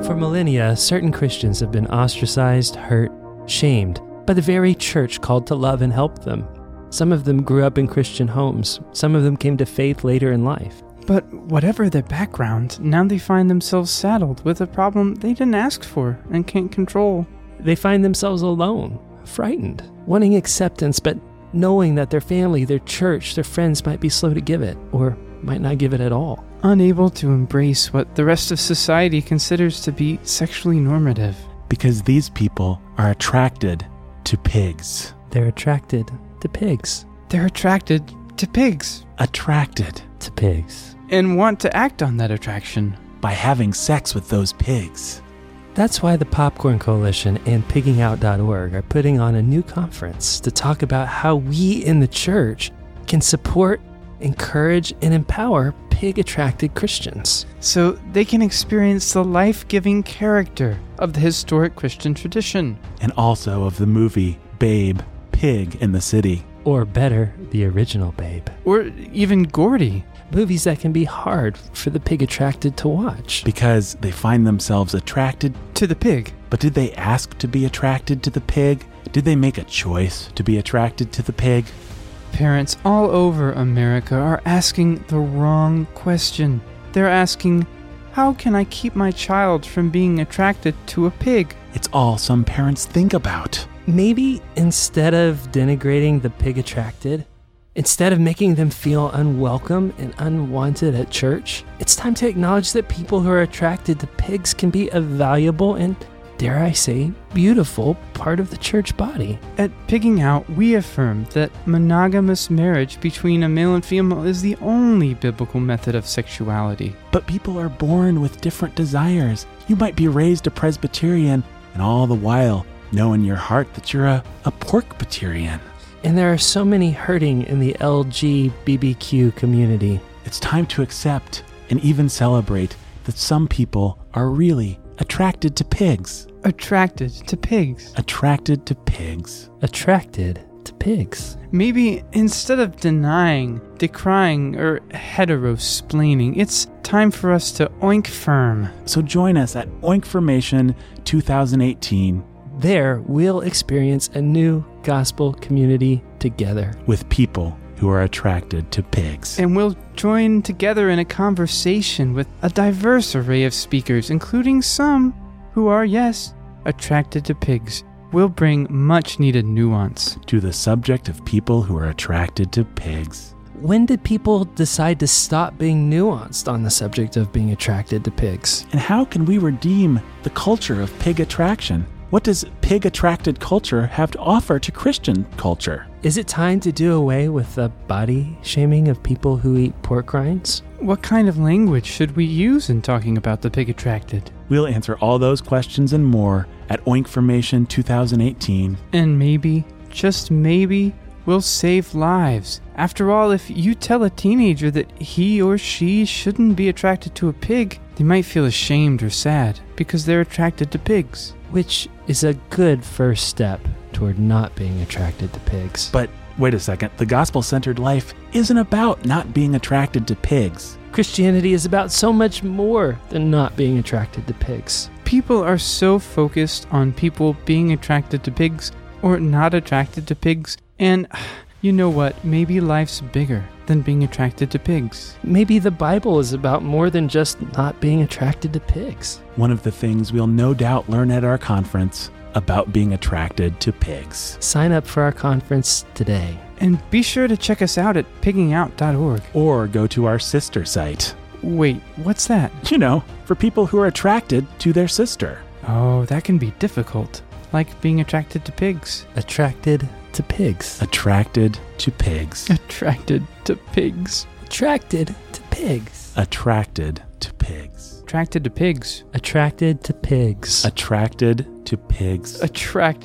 For millennia, certain Christians have been ostracized, hurt, shamed by the very church called to love and help them. Some of them grew up in Christian homes, some of them came to faith later in life. But whatever their background, now they find themselves saddled with a problem they didn't ask for and can't control. They find themselves alone, frightened, wanting acceptance, but knowing that their family, their church, their friends might be slow to give it, or might not give it at all. Unable to embrace what the rest of society considers to be sexually normative. Because these people are attracted to pigs. They're attracted to pigs. They're attracted to pigs Attracted To pigs. and want to act on that attraction. by having sex with those pigs. That's why the Popcorn Coalition and piggingout.org are putting on a new conference to talk about how we in the church can support, encourage, and empower pig attracted Christians. So they can experience the life giving character of the historic Christian tradition. And also of the movie Babe, Pig in the City. Or better, the original Babe. Or even Gordy. Movies that can be hard for the pig attracted to watch. Because they find themselves attracted. To the pig. But did they ask to be attracted to the pig? Did they make a choice to be attracted to the pig? Parents all over America are asking the wrong question. They're asking, How can I keep my child from being attracted to a pig? It's all some parents think about. Maybe instead of denigrating the pig attracted, instead of making them feel unwelcome and unwanted at church, it's time to acknowledge that people who are attracted to pigs can be a valuable and, dare I say, beautiful part of the church body. At Pigging Out, we affirm that monogamous marriage between a male and female is the only biblical method of sexuality. But people are born with different desires. You might be raised a Presbyterian, and all the while know in your heart that you're a, a Porkbitarian. And there are so many hurting in the LGBTQ community. It's time to accept and even celebrate that some people are really attracted to pigs. Attracted to pigs. Attracted to pigs. Attracted to pigs. Maybe instead of denying, decrying, or heterosplaining, it's time for us to oink firm. So join us at Oinkformation 2018 There, we'll experience a new gospel community together. with people who are attracted to pigs. And we'll join together in a conversation with a diverse array of speakers, including some who are, yes, attracted to pigs. We'll bring much needed nuance. to the subject of people who are attracted to pigs. When did people decide to stop being nuanced on the subject of being attracted to pigs? And how can we redeem the culture of pig attraction? What does pig attracted culture have to offer to Christian culture? Is it time to do away with the body shaming of people who eat pork rinds? What kind of language should we use in talking about the pig attracted? We'll answer all those questions and more at Oinkformation 2018. And maybe, just maybe, we'll save lives. After all, if you tell a teenager that he or she shouldn't be attracted to a pig, they might feel ashamed or sad because they're attracted to pigs. Which is a good first step toward not being attracted to pigs. But wait a second, the gospel centered life isn't about not being attracted to pigs. Christianity is about so much more than not being attracted to pigs. People are so focused on people being attracted to pigs or not attracted to pigs, and you know what? Maybe life's bigger. Than being attracted to pigs. Maybe the Bible is about more than just not being attracted to pigs. One of the things we'll no doubt learn at our conference about being attracted to pigs. Sign up for our conference today. And be sure to check us out at piggingOut.org. Or go to our sister site. Wait, what's that? You know, for people who are attracted to their sister. Oh, that can be difficult. Like being attracted to pigs. Attracted to pigs. Attracted to pigs. Attracted to pigs. Attracted to pigs. Attracted to pigs. Attracted to pigs. Attracted to pigs. Attracted to pigs. Attracted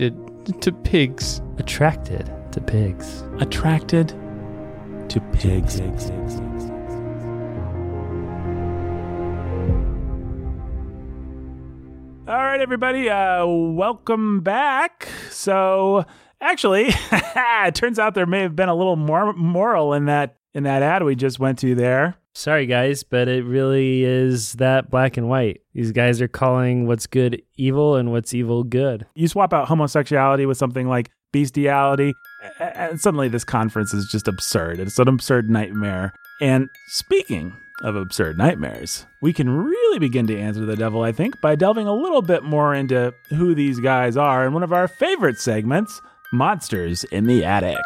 to pigs. Attracted to pigs. Attracted to pigs. All right, everybody, uh, welcome back. So, actually, it turns out there may have been a little more moral in that in that ad we just went to there. Sorry, guys, but it really is that black and white. These guys are calling what's good evil and what's evil good. You swap out homosexuality with something like bestiality, and suddenly this conference is just absurd. It's an absurd nightmare. And speaking of absurd nightmares, we can really begin to answer the devil, I think, by delving a little bit more into who these guys are in one of our favorite segments Monsters in the Attic.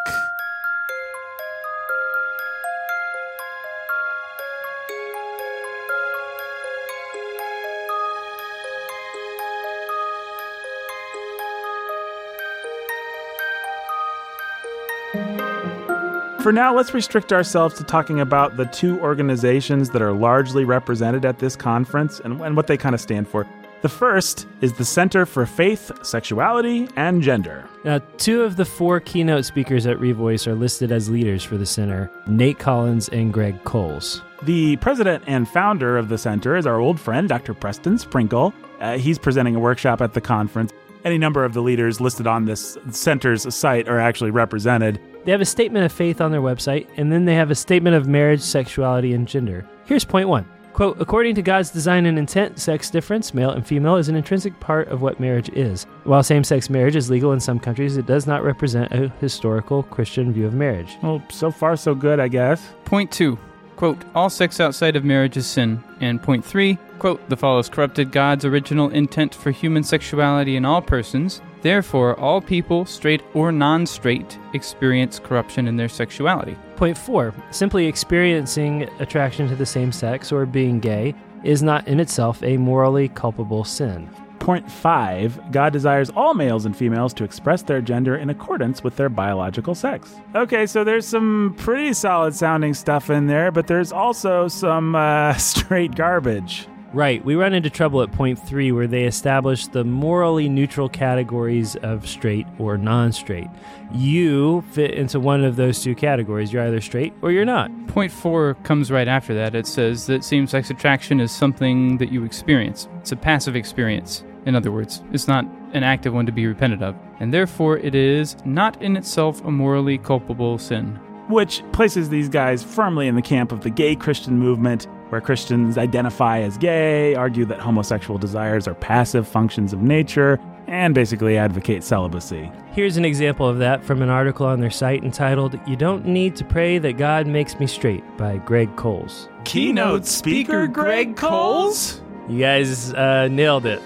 For now, let's restrict ourselves to talking about the two organizations that are largely represented at this conference and, and what they kind of stand for. The first is the Center for Faith, Sexuality, and Gender. Now, two of the four keynote speakers at Revoice are listed as leaders for the center Nate Collins and Greg Coles. The president and founder of the center is our old friend, Dr. Preston Sprinkle. Uh, he's presenting a workshop at the conference. Any number of the leaders listed on this center's site are actually represented. They have a statement of faith on their website, and then they have a statement of marriage, sexuality, and gender. Here's point one. Quote, according to God's design and intent, sex difference, male and female, is an intrinsic part of what marriage is. While same sex marriage is legal in some countries, it does not represent a historical Christian view of marriage. Well, so far, so good, I guess. Point two, quote, all sex outside of marriage is sin. And point three, quote, the fall has corrupted God's original intent for human sexuality in all persons. Therefore, all people, straight or non straight, experience corruption in their sexuality. Point four, simply experiencing attraction to the same sex or being gay is not in itself a morally culpable sin. Point five God desires all males and females to express their gender in accordance with their biological sex. Okay, so there's some pretty solid sounding stuff in there, but there's also some uh, straight garbage. Right. We run into trouble at point three where they establish the morally neutral categories of straight or non straight. You fit into one of those two categories. You're either straight or you're not. Point four comes right after that. It says that same sex attraction is something that you experience, it's a passive experience. In other words, it's not an active one to be repented of, and therefore it is not in itself a morally culpable sin. Which places these guys firmly in the camp of the gay Christian movement, where Christians identify as gay, argue that homosexual desires are passive functions of nature, and basically advocate celibacy. Here's an example of that from an article on their site entitled You Don't Need to Pray That God Makes Me Straight by Greg Coles. Keynote speaker Greg Coles? You guys uh, nailed it.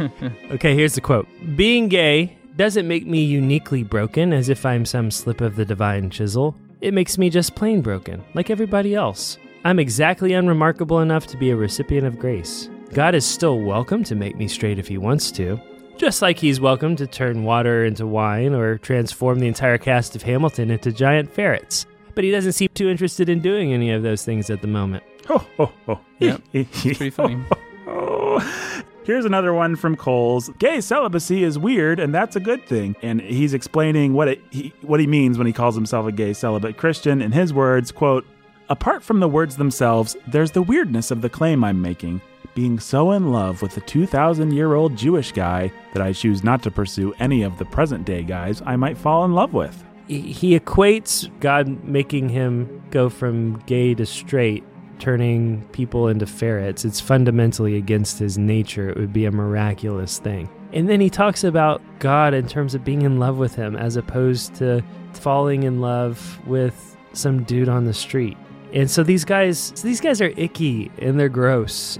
okay, here's the quote Being gay doesn't make me uniquely broken as if I'm some slip of the divine chisel. It makes me just plain broken, like everybody else. I'm exactly unremarkable enough to be a recipient of grace. God is still welcome to make me straight if He wants to, just like He's welcome to turn water into wine or transform the entire cast of Hamilton into giant ferrets. But He doesn't seem too interested in doing any of those things at the moment. Oh, oh, oh. Yep. Pretty funny. Here's another one from Coles. Gay celibacy is weird, and that's a good thing. And he's explaining what it, he, what he means when he calls himself a gay celibate Christian. In his words, quote, Apart from the words themselves, there's the weirdness of the claim I'm making. Being so in love with a 2,000 year old Jewish guy that I choose not to pursue any of the present day guys I might fall in love with. He equates God making him go from gay to straight turning people into ferrets. It's fundamentally against his nature. It would be a miraculous thing. And then he talks about God in terms of being in love with him as opposed to falling in love with some dude on the street. And so these guys, these guys are icky and they're gross,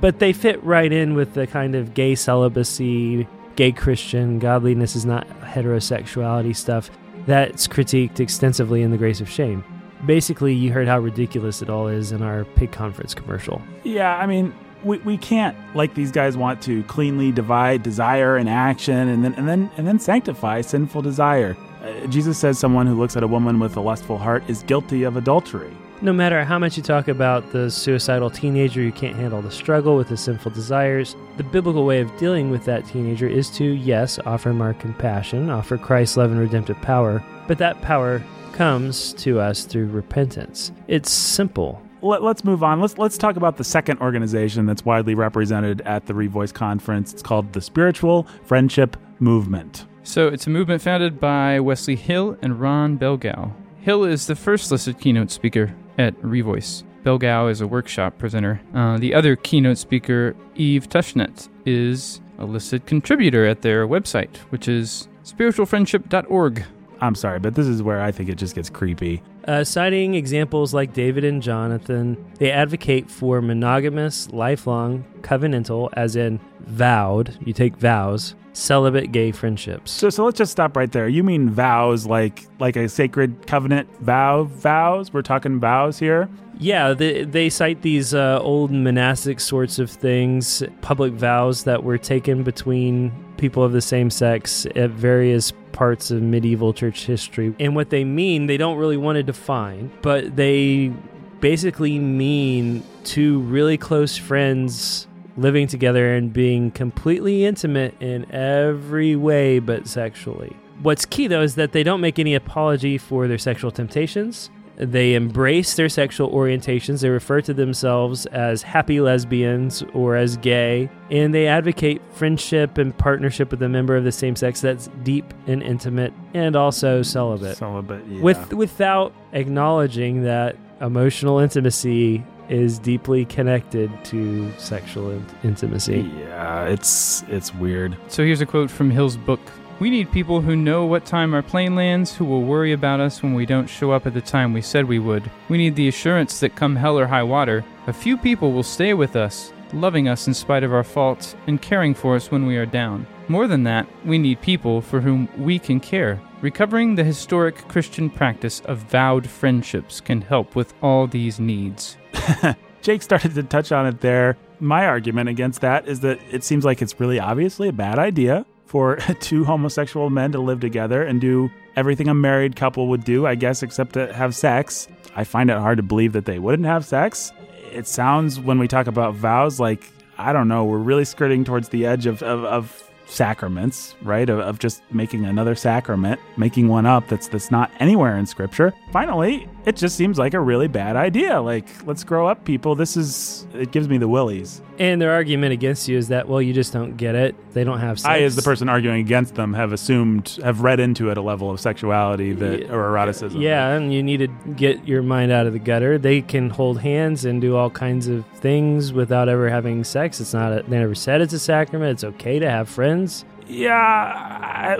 but they fit right in with the kind of gay celibacy, gay Christian, godliness is not heterosexuality stuff that's critiqued extensively in The Grace of Shame. Basically, you heard how ridiculous it all is in our pig conference commercial. Yeah, I mean, we, we can't like these guys want to cleanly divide desire and action and then and then and then sanctify sinful desire. Uh, Jesus says someone who looks at a woman with a lustful heart is guilty of adultery. No matter how much you talk about the suicidal teenager who can't handle the struggle with his sinful desires, the biblical way of dealing with that teenager is to, yes, offer him our compassion, offer Christ's love and redemptive power, but that power comes to us through repentance. It's simple. Let, us move on. Let's let's talk about the second organization that's widely represented at the Revoice conference. It's called the Spiritual Friendship Movement. So it's a movement founded by Wesley Hill and Ron Belgau. Hill is the first listed keynote speaker at Revoice. Belgau is a workshop presenter. Uh, the other keynote speaker, Eve Tushnet, is a listed contributor at their website, which is spiritualfriendship.org. I'm sorry, but this is where I think it just gets creepy. Uh, citing examples like David and Jonathan, they advocate for monogamous, lifelong, covenantal, as in vowed, you take vows, celibate gay friendships. So, so let's just stop right there. You mean vows like like a sacred covenant vow vows? We're talking vows here. Yeah, they, they cite these uh, old monastic sorts of things, public vows that were taken between people of the same sex at various parts of medieval church history. And what they mean, they don't really want to define, but they basically mean two really close friends living together and being completely intimate in every way but sexually. What's key though is that they don't make any apology for their sexual temptations. They embrace their sexual orientations. They refer to themselves as happy lesbians or as gay. And they advocate friendship and partnership with a member of the same sex that's deep and intimate and also celibate. Celibate, yeah. With, without acknowledging that emotional intimacy is deeply connected to sexual in- intimacy. Yeah, it's it's weird. So here's a quote from Hill's book. We need people who know what time our plane lands, who will worry about us when we don't show up at the time we said we would. We need the assurance that come hell or high water, a few people will stay with us, loving us in spite of our faults and caring for us when we are down. More than that, we need people for whom we can care. Recovering the historic Christian practice of vowed friendships can help with all these needs. Jake started to touch on it there. My argument against that is that it seems like it's really obviously a bad idea for two homosexual men to live together and do everything a married couple would do, I guess, except to have sex. I find it hard to believe that they wouldn't have sex. It sounds, when we talk about vows, like, I don't know, we're really skirting towards the edge of, of, of sacraments, right? Of, of, just making another sacrament, making one up that's that's not anywhere in scripture. Finally, it just seems like a really bad idea. Like, let's grow up, people. This is it gives me the willies. And their argument against you is that well, you just don't get it. They don't have sex. I, as the person arguing against them, have assumed, have read into it a level of sexuality that Yeah. or eroticism. Yeah, and you need to get your mind out of the gutter. They can hold hands and do all kinds of things without ever having sex. It's not. A, they never said it's a sacrament. It's okay to have friends. Yeah. I-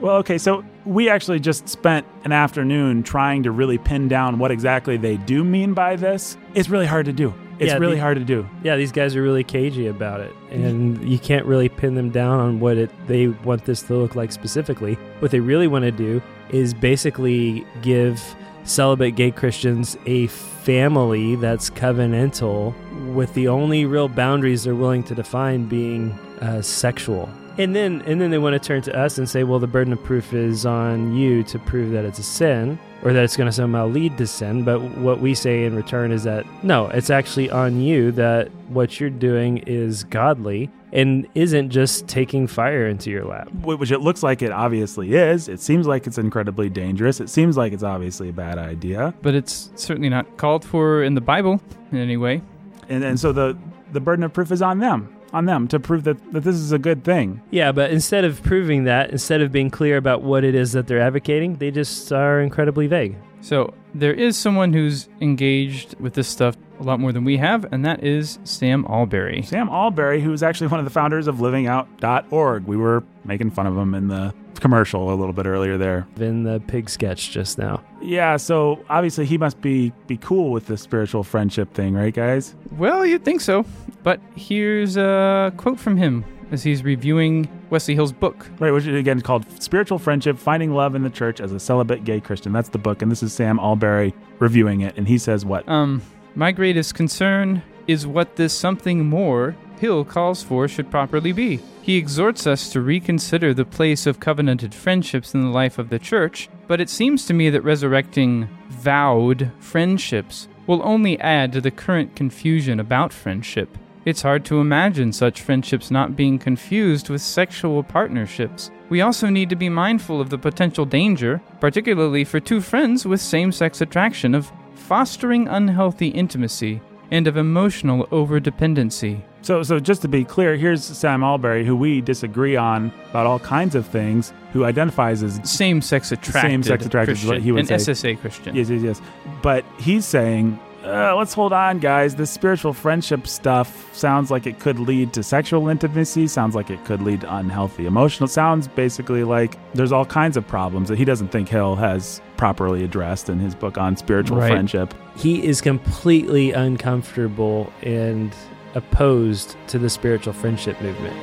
well, okay. So we actually just spent an afternoon trying to really pin down what exactly they do mean by this. It's really hard to do. It's Yeah, really the- hard to do. Yeah, these guys are really cagey about it, and you can't really pin them down on what it they want this to look like specifically. What they really want to do is basically give celibate gay Christians a family that's covenantal, with the only real boundaries they're willing to define being uh, sexual. And then, and then they want to turn to us and say, "Well, the burden of proof is on you to prove that it's a sin, or that it's going to somehow lead to sin." But what we say in return is that no, it's actually on you that what you're doing is godly and isn't just taking fire into your lap. Which it looks like it obviously is. It seems like it's incredibly dangerous. It seems like it's obviously a bad idea. But it's certainly not called for in the Bible in any way. And and so the the burden of proof is on them. On them to prove that, that this is a good thing. Yeah, but instead of proving that, instead of being clear about what it is that they're advocating, they just are incredibly vague. So there is someone who's engaged with this stuff a lot more than we have, and that is Sam Allberry. Sam Allberry, who is actually one of the founders of livingout.org. We were making fun of him in the commercial a little bit earlier there. In the pig sketch just now. Yeah, so obviously he must be be cool with the spiritual friendship thing, right, guys? Well, you'd think so. But here's a quote from him as he's reviewing Wesley Hill's book. Right, which is again called Spiritual Friendship Finding Love in the Church as a Celibate Gay Christian. That's the book, and this is Sam Allberry reviewing it. And he says what? Um, my greatest concern is what this something more Hill calls for should properly be. He exhorts us to reconsider the place of covenanted friendships in the life of the church, but it seems to me that resurrecting vowed friendships will only add to the current confusion about friendship. It's hard to imagine such friendships not being confused with sexual partnerships. We also need to be mindful of the potential danger, particularly for two friends with same sex attraction, of fostering unhealthy intimacy and of emotional overdependency. So, so just to be clear, here's Sam Allberry, who we disagree on about all kinds of things, who identifies as Same sex attracted. Same-sex attracted is Christian, what he would an say. SSA Christian. yes, yes, yes. But he's saying, uh, let's hold on, guys. This spiritual friendship stuff sounds like it could lead to sexual intimacy. Sounds like it could lead to unhealthy emotional. Sounds basically like there's all kinds of problems that he doesn't think Hill has properly addressed in his book on spiritual Right. friendship. He is completely uncomfortable and opposed to the spiritual friendship movement.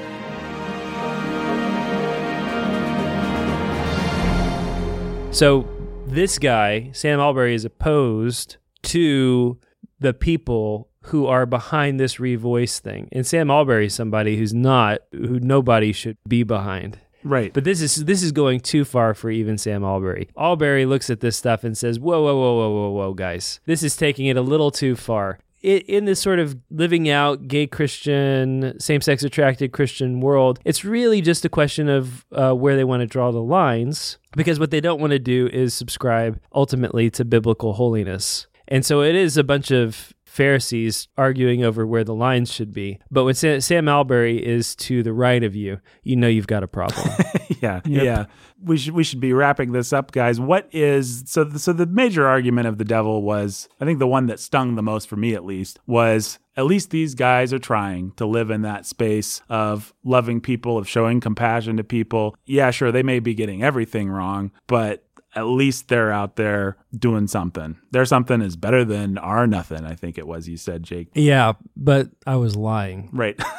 So this guy, Sam Allberry, is opposed to the people who are behind this revoice thing. And Sam Allberry is somebody who's not, who nobody should be behind. Right. But this is this is going too far for even Sam Allberry. Allberry looks at this stuff and says, "Whoa, whoa, whoa, whoa, whoa, whoa, guys! This is taking it a little too far." In this sort of living out gay Christian, same-sex attracted Christian world, it's really just a question of uh, where they want to draw the lines. Because what they don't want to do is subscribe ultimately to biblical holiness, and so it is a bunch of Pharisees arguing over where the lines should be. But when Sa- Sam Allberry is to the right of you, you know you've got a problem. yeah, yeah. We should we should be wrapping this up, guys. What is so? So the major argument of the devil was, I think, the one that stung the most for me, at least, was at least these guys are trying to live in that space of loving people, of showing compassion to people. Yeah, sure, they may be getting everything wrong, but at least they're out there doing something. Their something is better than our nothing. I think it was you said, Jake. Yeah, but I was lying Right.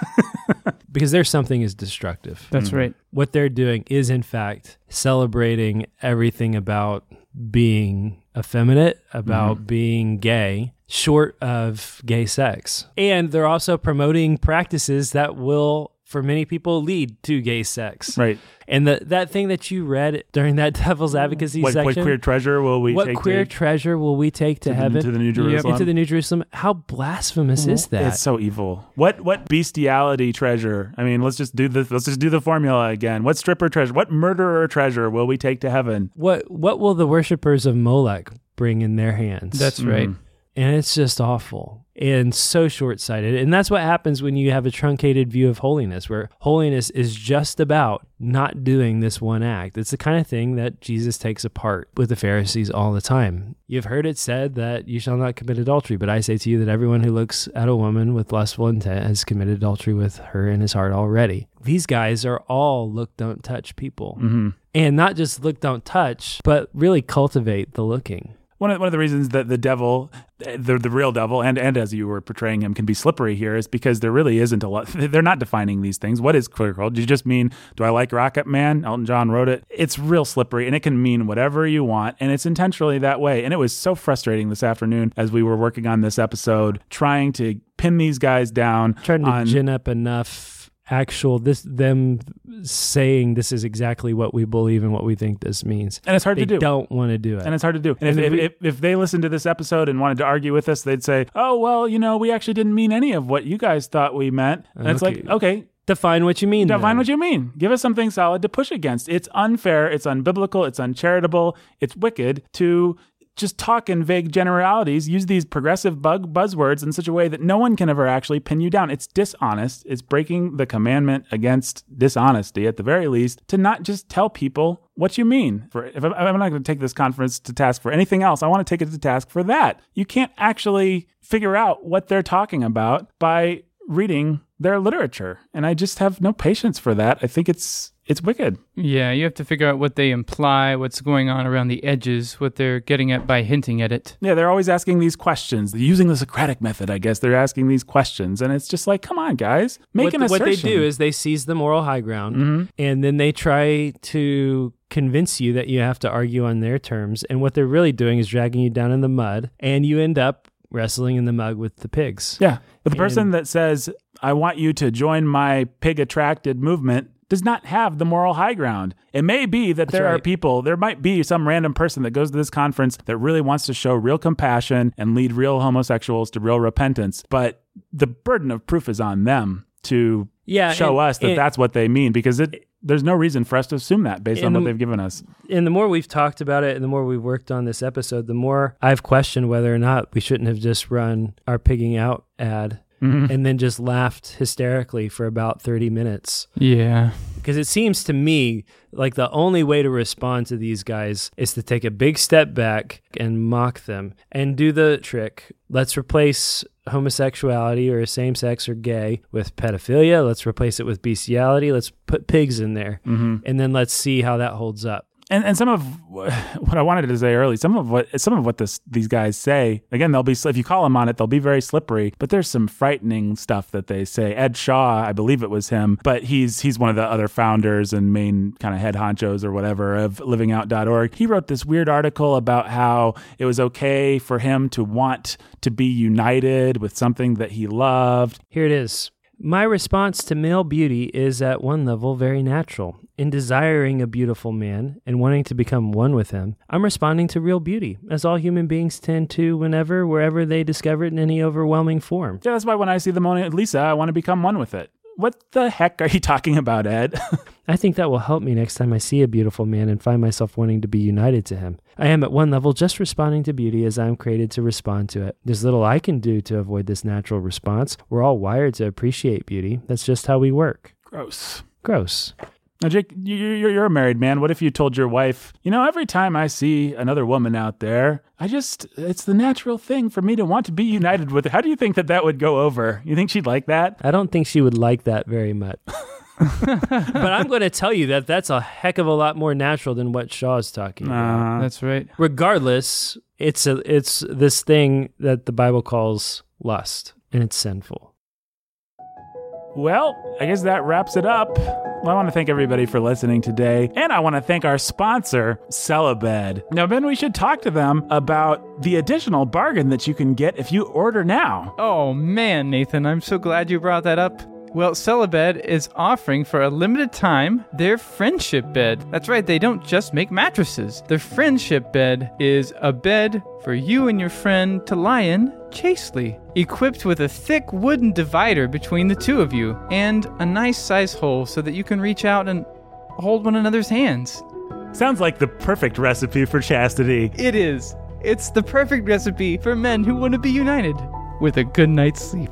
because their something is destructive. That's mm-hmm. right. What they're doing is, in fact, celebrating everything about being effeminate, about mm-hmm. being gay, short of gay sex. And they're also promoting practices that will, for many people, lead to gay sex. right. And the, that thing that you read during that devil's advocacy What, what queer treasure will we what take queer to, treasure will we take to, to, heaven? the, to the New Jerusalem? into the New Jerusalem. How blasphemous is that? It's so evil. What what bestiality treasure? I mean, let's just do the let's just do the formula again. What stripper treasure? What murderer treasure will we take to heaven? what what will the worshippers of Molech bring in their hands? That's right. Hmm. and it's just awful and so short-sighted. And that's what happens when you have a truncated view of holiness where holiness is just about not doing this one act. It's the kind of thing that Jesus takes apart with the Pharisees all the time. You've heard it said that you shall not commit adultery, but I say to you that everyone who looks at a woman with lustful intent has committed adultery with her in his heart already. These guys are all look don't touch people. Mm-hmm. And not just look don't touch, but really cultivate the looking. One of, one of the reasons that the devil, the, the real devil, and, and as you were portraying him, can be slippery here is because there really isn't a lot. They're not defining these things. What is queer culture? Do you just mean, do I like Rocket Man? Elton John wrote it. It's real slippery and it can mean whatever you want. And it's intentionally that way. And it was so frustrating this afternoon as we were working on this episode, trying to pin these guys down. trying to on, gin up enough actual this them saying this is exactly what we believe and what we think this means. and it's hard They to do. don't want to do it. And it's hard to do. And if, And if, we- if, if they listened to this episode and wanted to argue with us, they'd say, oh, well, you know, we actually didn't mean any of what you guys thought we meant. And it's like, Okay. okay, Define what you mean. define then. what you mean. Give us something solid to push against. It's unfair, it's unbiblical, it's uncharitable, it's wicked to just talk in vague generalities, use these progressive bug buzzwords in such a way that no one can ever actually pin you down. It's dishonest. It's breaking the commandment against dishonesty at the very least to not just tell people what you mean. For if I'm, I'm not going to take this conference to task for anything else, I want to take it to task for that. You can't actually figure out what they're talking about by reading their literature. And I just have no patience for that. I think it's it's wicked. Yeah, you have to figure out what they imply, what's going on around the edges, what they're getting at by hinting at it. Yeah, they're always asking these questions. They're using the Socratic method, I guess. They're asking these questions, and it's just like, come on, guys, make what, an what they do is they seize the moral high ground Mhm. and then they try to convince you that you have to argue on their terms. And what they're really doing is dragging you down in the mud, and you end up wrestling in the mud with the pigs. Yeah. But the person that says, I want you to join my pig attracted movement does not have the moral high ground. It may be that there are people, there might be some random person that goes to this conference that really wants to show real compassion and lead real homosexuals to real repentance. But the burden of proof is on them to Yeah, show us that that's what they mean because it, there's no reason for us to assume that based on what the- they've given us. And the more we've talked about it and the more we've worked on this episode, the more I've questioned whether or not we shouldn't have just run our pigging out ad Mm-hmm. and then just laughed hysterically for about 30 minutes. Yeah. Because it seems to me like the only way to respond to these guys is to take a big step back and mock them and do the trick. Let's replace homosexuality or same sex or gay with pedophilia. Let's replace it with bestiality. Let's put pigs in there. Mm-hmm. And then let's see how that holds up. And and some of what I wanted to say early, some of what some of what this these guys say, again, they'll be if you call them on it, they'll be very slippery. But there's some frightening stuff that they say. Ed Shaw, I believe it was him, but he's he's one of the other founders and main kind of head honchos or whatever of LivingOut.org. He wrote this weird article about how it was okay for him to want to be united with something that he loved. Here it is. My response to male beauty is at one level very natural. In desiring a beautiful man and wanting to become one with him, I'm responding to real beauty, as all human beings tend to whenever, wherever they discover it in any overwhelming form. Yeah, that's why when I see the Mona Lisa, I want to become one with it. What the heck are you talking about, Ed? I think that will help me next time I see a beautiful man and find myself wanting to be united to him. I am at one level just responding to beauty as I am created to respond to it. There's little I can do to avoid this natural response. We're all wired to appreciate beauty. That's just how we work. Gross. Gross. Now, Jake, you- you're, you're a married man. What if you told your wife, you know, every time I see another woman out there, I just, it's the natural thing for me to want to be united with her. How do you think that that would go over? You think she'd like that? I don't think she would like that very much. but I'm going to tell you that that's a heck of a lot more natural than what Shaw's talking about. Uh, That's right. Regardless, it's a it's this thing that the Bible calls lust, and it's sinful. well, I guess that wraps it up. Well, I want to thank everybody for listening today. And I want to thank our sponsor, Celibed. Now, Ben, we should talk to them about the additional bargain that you can get if you order now. Oh man, Nathan, I'm so glad you brought that up. Well, Celibed is offering for a limited time their friendship bed. That's right, they don't just make mattresses. Their friendship bed is a bed for you and your friend to lie in chastely, equipped with a thick wooden divider between the two of you, and a nice size hole so that you can reach out and hold one another's hands. Sounds like the perfect recipe for chastity. It is. It's the perfect recipe for men who want to be united with a good night's sleep.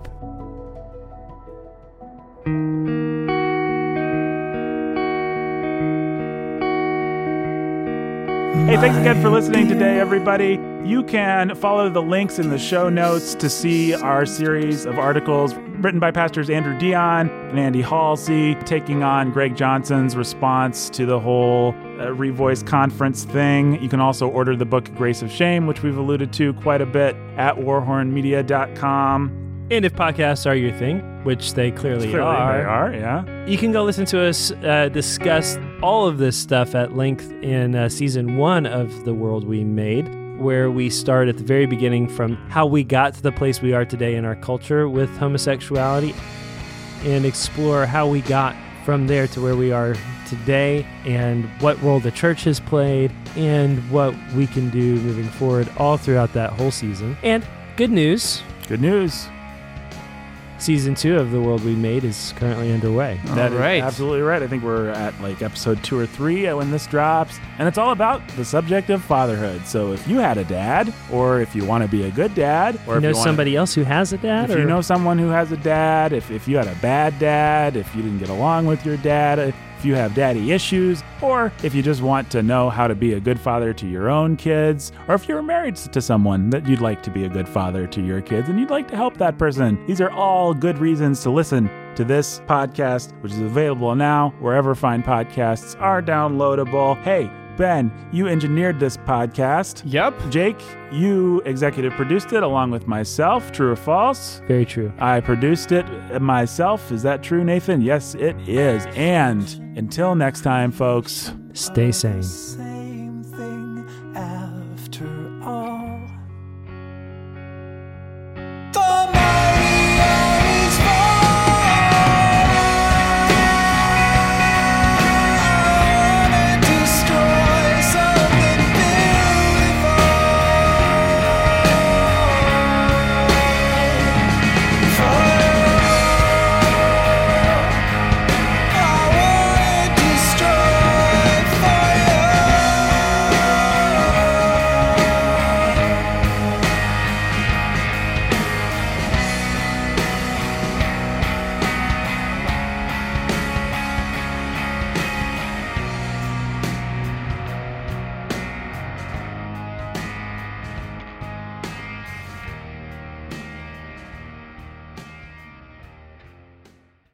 Hey, thanks again for listening today, everybody. You can follow the links in the show notes to see our series of articles written by pastors Andrew Dionne and Andy Halsey, taking on Greg Johnson's response to the whole uh, Revoice conference thing. You can also order the book Grace of Shame, which we've alluded to quite a bit at warhornmedia.com. And if podcasts are your thing, which they clearly, Clearly, are, they are, yeah. you can go listen to us uh, discuss all of this stuff at length in uh, season one of The World We Made, where we start at the very beginning from how we got to the place we are today in our culture with homosexuality and explore how we got from there to where we are today and what role the church has played and what we can do moving forward all throughout that whole season. And good news Good news. Season two of The World We Made is currently underway. That is right. absolutely right. I think we're at like episode two or three uh, when this drops. And it's all about the subject of fatherhood. So if you had a dad, or if you want to be a good dad, or you if know you wanna- somebody else who has a dad? if or you know someone who has a dad, if, if you had a bad dad, if you didn't get along with your dad, uh, if you have daddy issues, or if you just want to know how to be a good father to your own kids, or if you're married to someone that you'd like to be a good father to your kids and you'd like to help that person, these are all good reasons to listen to this podcast, which is available now wherever fine podcasts are downloadable. Hey, Ben, you engineered this podcast. Yep. Jake, you executive produced it along with myself. True or false? Very true. I produced it myself. Is that true, Nathan? Yes, it is. And until next time, folks. Stay sane.